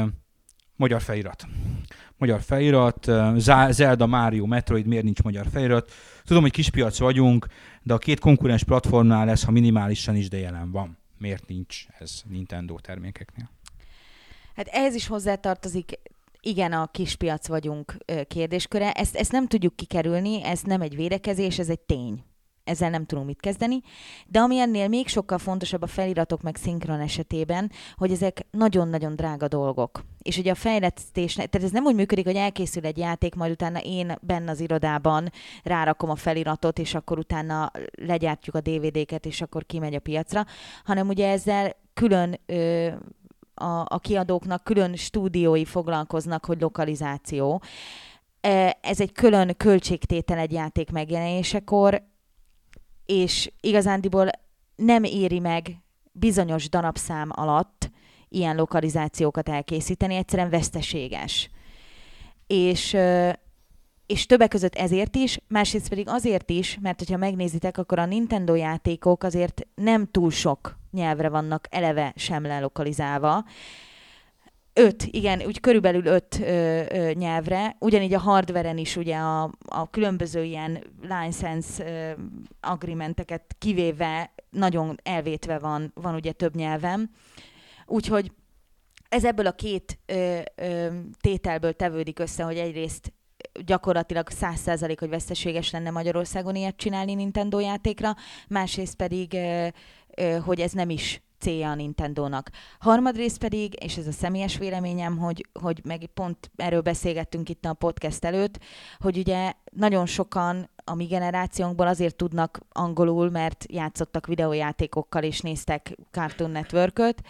[SPEAKER 1] magyar felirat. Magyar felirat, Zelda, Mario, Metroid, miért nincs magyar felirat? Tudom, hogy kispiac vagyunk, de a két konkurens platformnál lesz, ha minimálisan is, de jelen van. Miért nincs ez Nintendo termékeknél?
[SPEAKER 2] Hát ehhez is hozzátartozik, igen, a kispiac vagyunk kérdésköre. Ezt, ezt nem tudjuk kikerülni, ez nem egy védekezés, ez egy tény. Ezzel nem tudunk mit kezdeni. De ami ennél még sokkal fontosabb a feliratok meg szinkron esetében, hogy ezek nagyon-nagyon drága dolgok. És ugye a fejlesztés, tehát ez nem úgy működik, hogy elkészül egy játék, majd utána én benne az irodában rárakom a feliratot, és akkor utána legyártjuk a DVD-ket, és akkor kimegy a piacra, hanem ugye ezzel külön ö, a, a kiadóknak külön stúdiói foglalkoznak, hogy lokalizáció. E, Ez egy külön költségtétel egy játék megjelenésekor, és igazándiból nem éri meg bizonyos darabszám alatt ilyen lokalizációkat elkészíteni, egyszerűen veszteséges. És, és többek között ezért is, másrészt pedig azért is, mert hogyha megnézitek, akkor a Nintendo játékok azért nem túl sok nyelvre vannak eleve sem lelokalizálva. Öt, igen, úgy körülbelül öt ö, ö, nyelvre. Ugyanígy a hardveren is ugye a, a különböző ilyen license ö, agreementeket kivéve nagyon elvétve van, van ugye több nyelvem. Úgyhogy ez ebből a két ö, ö, tételből tevődik össze, hogy egyrészt gyakorlatilag 100% hogy veszteséges lenne Magyarországon ilyet csinálni Nintendo játékra, másrészt pedig, ö, ö, hogy ez nem is célja a Nintendo-nak. Harmadrészt pedig, és ez a személyes véleményem, hogy, hogy meg pont erről beszélgettünk itt a podcast előtt, hogy ugye nagyon sokan a mi generációnkból azért tudnak angolul, mert játszottak videójátékokkal és néztek Cartoon Network-öt,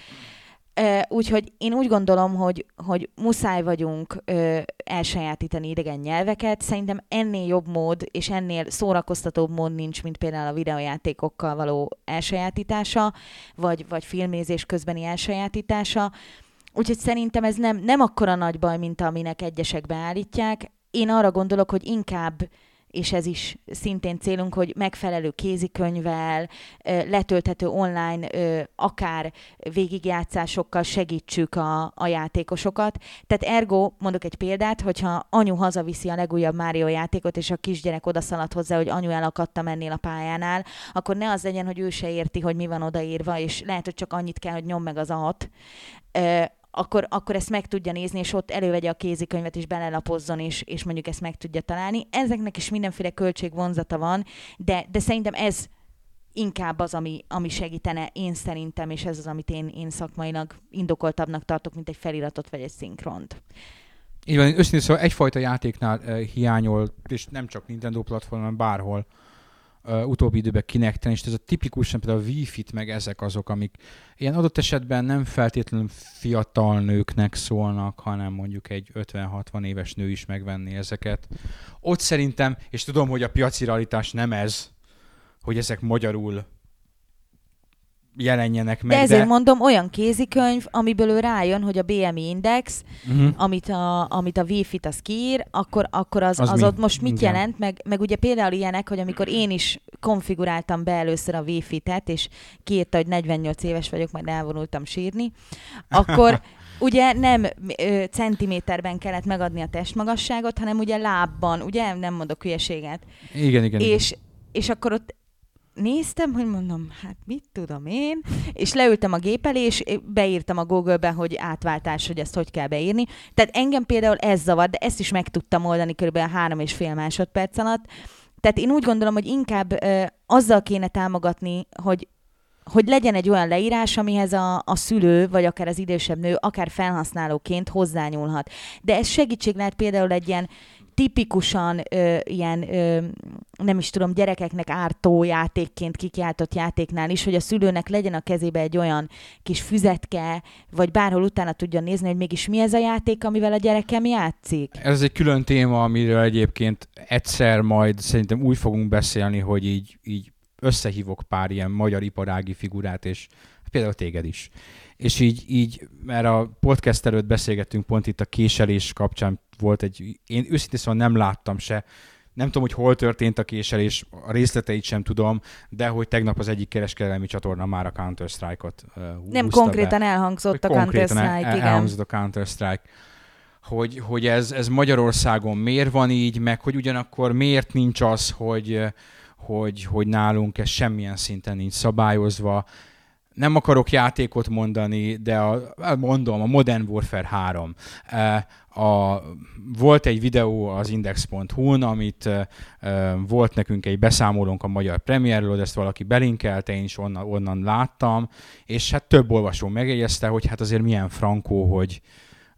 [SPEAKER 2] Úgyhogy én úgy gondolom, hogy, hogy muszáj vagyunk ö, elsajátítani idegen nyelveket. Szerintem ennél jobb mód és ennél szórakoztatóbb mód nincs, mint például a videojátékokkal való elsajátítása, vagy, vagy filmézés közbeni elsajátítása. Úgyhogy szerintem ez nem, nem akkora nagy baj, mint aminek egyesek beállítják. Én arra gondolok, hogy inkább és ez is szintén célunk, hogy megfelelő kézikönyvvel, letölthető online, akár végigjátszásokkal segítsük a, a játékosokat. Tehát ergo, mondok egy példát, hogyha anyu hazaviszi a legújabb Mario játékot, és a kisgyerek odaszalad hozzá, hogy anyu elakadtam ennél a pályánál, akkor ne az legyen, hogy ő se érti, hogy mi van odaírva, és lehet, hogy csak annyit kell, hogy nyom meg az a hat akkor, akkor ezt meg tudja nézni, és ott elővegye a kézikönyvet, és belelapozzon, és, és mondjuk ezt meg tudja találni. Ezeknek is mindenféle költségvonzata van, de, de szerintem ez inkább az, ami, ami segítene én szerintem, és ez az, amit én, én szakmailag indokoltabbnak tartok, mint egy feliratot vagy egy szinkront.
[SPEAKER 1] Így van, őszintén szóval egyfajta játéknál uh, hiányol, és nem csak Nintendo platformon, bárhol, uh, utóbbi időben kinekten, és ez a tipikusan például a Wi-Fi-t, meg ezek azok, amik ilyen adott esetben nem feltétlenül fiatal nőknek szólnak, hanem mondjuk egy 50-60 éves nő is megvenni ezeket. Ott szerintem, és tudom, hogy a piaci realitás nem ez, hogy ezek magyarul jelenjenek meg.
[SPEAKER 2] De ezért de... mondom, olyan kézikönyv, amiből ő rájön, hogy a BMI index, uh-huh. amit, a, amit a Wi-Fi-t az kiír, akkor, akkor az, az, az ott most mit Igen. jelent, meg, meg ugye például ilyenek, hogy amikor én is konfiguráltam be először a Wi-Fi-t, és kiírta, hogy 48 éves vagyok, majd elvonultam sírni, akkor ugye nem ö, centiméterben kellett megadni a testmagasságot, hanem ugye lábban, ugye nem mondok hülyeséget.
[SPEAKER 1] Igen, igen.
[SPEAKER 2] És,
[SPEAKER 1] igen.
[SPEAKER 2] és akkor ott néztem, hogy mondom, hát mit tudom én, és leültem a gép elé, és beírtam a Google-be, hogy átváltás, hogy ezt hogy kell beírni. Tehát engem például ez zavar, de ezt is meg tudtam oldani kb. három és fél másodperc alatt. Tehát én úgy gondolom, hogy inkább ö, azzal kéne támogatni, hogy hogy legyen egy olyan leírás, amihez a, a szülő, vagy akár az idősebb nő, akár felhasználóként hozzányúlhat. De ez segítség lehet például egy ilyen tipikusan ö, ilyen, ö, nem is tudom, gyerekeknek ártó játékként kikiáltott játéknál is, hogy a szülőnek legyen a kezébe egy olyan kis füzetke, vagy bárhol utána tudjon nézni, hogy mégis mi ez a játék, amivel a gyerekem játszik.
[SPEAKER 1] Ez egy külön téma, amiről egyébként egyszer majd szerintem úgy fogunk beszélni, hogy így, így összehívok pár ilyen magyar iparági figurát, és például téged is. És így, így, mert a podcast előtt beszélgettünk pont itt a késelés kapcsán volt egy, én őszintén szóval nem láttam se, nem tudom, hogy hol történt a késelés, a részleteit sem tudom, de hogy tegnap az egyik kereskedelmi csatorna már a Counter-Strike-ot uh,
[SPEAKER 2] Nem konkrétan be. elhangzott a Counter-Strike, el, igen.
[SPEAKER 1] Elhangzott a Counter-Strike. Hogy, hogy ez, ez Magyarországon miért van így, meg hogy ugyanakkor miért nincs az, hogy, hogy, hogy nálunk ez semmilyen szinten nincs szabályozva, nem akarok játékot mondani, de a, mondom, a Modern Warfare 3. E, a, volt egy videó az index.hu-n, amit e, volt nekünk egy beszámolónk a magyar premierről, ezt valaki belinkelte, én is onnan, onnan láttam, és hát több olvasó megjegyezte, hogy hát azért milyen frankó, hogy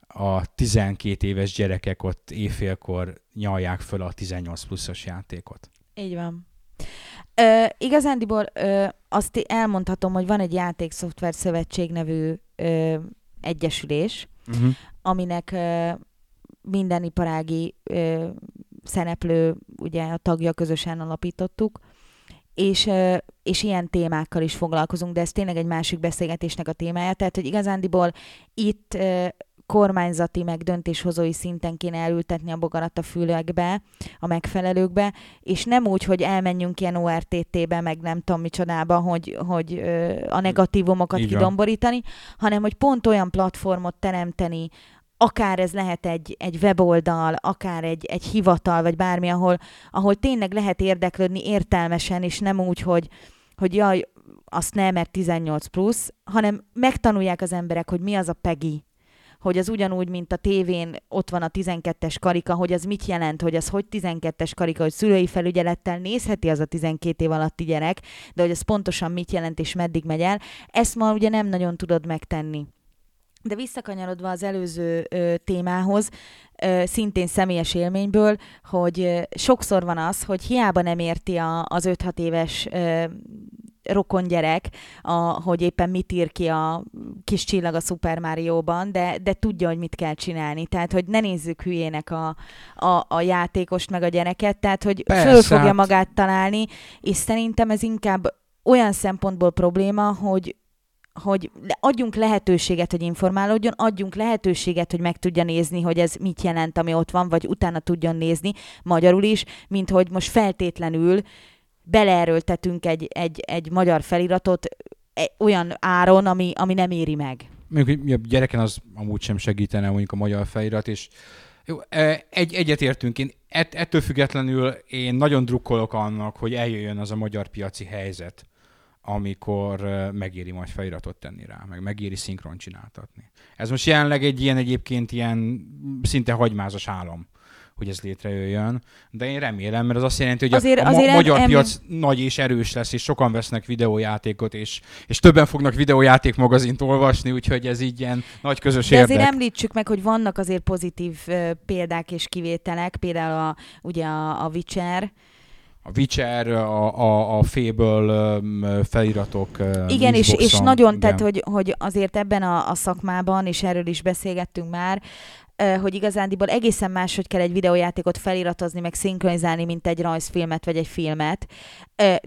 [SPEAKER 1] a 12 éves gyerekek ott éjfélkor nyalják föl a 18 pluszos játékot.
[SPEAKER 2] Így van. Ö, igazándiból ö, azt elmondhatom, hogy van egy játékszoftver szövetség nevű ö, egyesülés, uh-huh. aminek ö, minden iparági ö, szereplő, ugye a tagja közösen alapítottuk, és, ö, és ilyen témákkal is foglalkozunk, de ez tényleg egy másik beszélgetésnek a témája, tehát hogy igazándiból itt ö, kormányzati, meg döntéshozói szinten kéne elültetni a bogarat a fülekbe, a megfelelőkbe, és nem úgy, hogy elmenjünk ilyen ORTT-be, meg nem tudom micsodába, hogy, hogy a negatívumokat
[SPEAKER 1] van.
[SPEAKER 2] kidomborítani, hanem hogy pont olyan platformot teremteni, akár ez lehet egy, egy weboldal, akár egy, egy hivatal, vagy bármi, ahol, ahol tényleg lehet érdeklődni értelmesen, és nem úgy, hogy, hogy jaj, azt nem, mert 18 plusz, hanem megtanulják az emberek, hogy mi az a PEGI, hogy az ugyanúgy, mint a tévén ott van a 12-es karika, hogy az mit jelent, hogy az hogy 12-es karika, hogy szülői felügyelettel nézheti az a 12 év alatti gyerek, de hogy az pontosan mit jelent és meddig megy el, ezt ma ugye nem nagyon tudod megtenni. De visszakanyarodva az előző ö, témához, ö, szintén személyes élményből, hogy ö, sokszor van az, hogy hiába nem érti a, az 5-6 éves ö, rokon gyerek, a, hogy éppen mit ír ki a kis csillag a Super Mario-ban, de, de tudja, hogy mit kell csinálni. Tehát, hogy ne nézzük hülyének a, a, a játékost meg a gyereket, tehát, hogy
[SPEAKER 1] Persze,
[SPEAKER 2] föl fogja
[SPEAKER 1] hát-
[SPEAKER 2] magát találni, és szerintem ez inkább olyan szempontból probléma, hogy hogy adjunk lehetőséget, hogy informálódjon, adjunk lehetőséget, hogy meg tudja nézni, hogy ez mit jelent, ami ott van, vagy utána tudjon nézni, magyarul is, mint hogy most feltétlenül beleerőltetünk egy, egy, egy magyar feliratot e- olyan áron, ami, ami nem éri meg.
[SPEAKER 1] Mondjuk a gyereken az amúgy sem segítene mondjuk a magyar felirat, és jó, e, egy, egyetértünk. Én ett, ettől függetlenül én nagyon drukkolok annak, hogy eljöjjön az a magyar piaci helyzet, amikor e, megéri majd feliratot tenni rá, meg megéri szinkron csináltatni. Ez most jelenleg egy ilyen egyébként ilyen szinte hagymázas álom, hogy ez létrejöjjön, de én remélem, mert az azt jelenti, hogy
[SPEAKER 2] Azért-
[SPEAKER 1] a, a
[SPEAKER 2] azért
[SPEAKER 1] ma- magyar
[SPEAKER 2] em-
[SPEAKER 1] piac nagy és erős lesz, és sokan vesznek videójátékot, és, és többen fognak videójáték magazint olvasni, úgyhogy ez így ilyen nagy közös
[SPEAKER 2] De
[SPEAKER 1] érdek.
[SPEAKER 2] azért említsük meg, hogy vannak azért pozitív ö, példák és kivételek, például a, ugye a, a Witcher,
[SPEAKER 1] A Witcher, a, a, a Fable feliratok.
[SPEAKER 2] Igen, és, és nagyon,
[SPEAKER 1] igen.
[SPEAKER 2] tehát, hogy, hogy azért ebben a, a szakmában, és erről is beszélgettünk már, hogy igazándiból egészen más, hogy kell egy videójátékot feliratozni, meg szinkronizálni, mint egy rajzfilmet vagy egy filmet.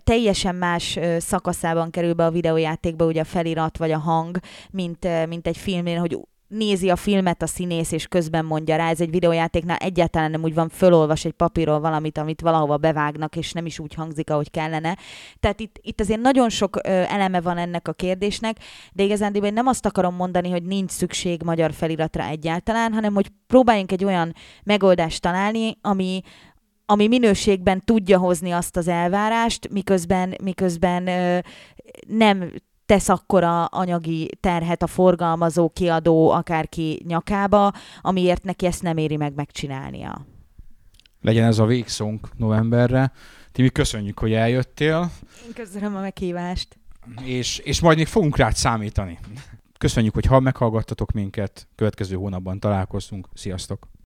[SPEAKER 2] Teljesen más szakaszában kerül be a videójátékba ugye a felirat vagy a hang, mint, mint egy filmnél, hogy nézi a filmet a színész, és közben mondja rá. Ez egy videójátéknál egyáltalán nem úgy van, fölolvas egy papírról valamit, amit valahova bevágnak, és nem is úgy hangzik, ahogy kellene. Tehát itt, itt azért nagyon sok ö, eleme van ennek a kérdésnek, de igazán én nem azt akarom mondani, hogy nincs szükség magyar feliratra egyáltalán, hanem hogy próbáljunk egy olyan megoldást találni, ami, ami minőségben tudja hozni azt az elvárást, miközben, miközben ö, nem tesz akkora anyagi terhet a forgalmazó, kiadó, akárki nyakába, amiért neki ezt nem éri meg megcsinálnia.
[SPEAKER 1] Legyen ez a végszónk novemberre. Timi, köszönjük, hogy eljöttél,
[SPEAKER 2] Én köszönöm a meghívást.
[SPEAKER 1] és, és majd még fogunk rád számítani. Köszönjük, hogy ha meghallgattatok minket, következő hónapban találkozunk. Sziasztok!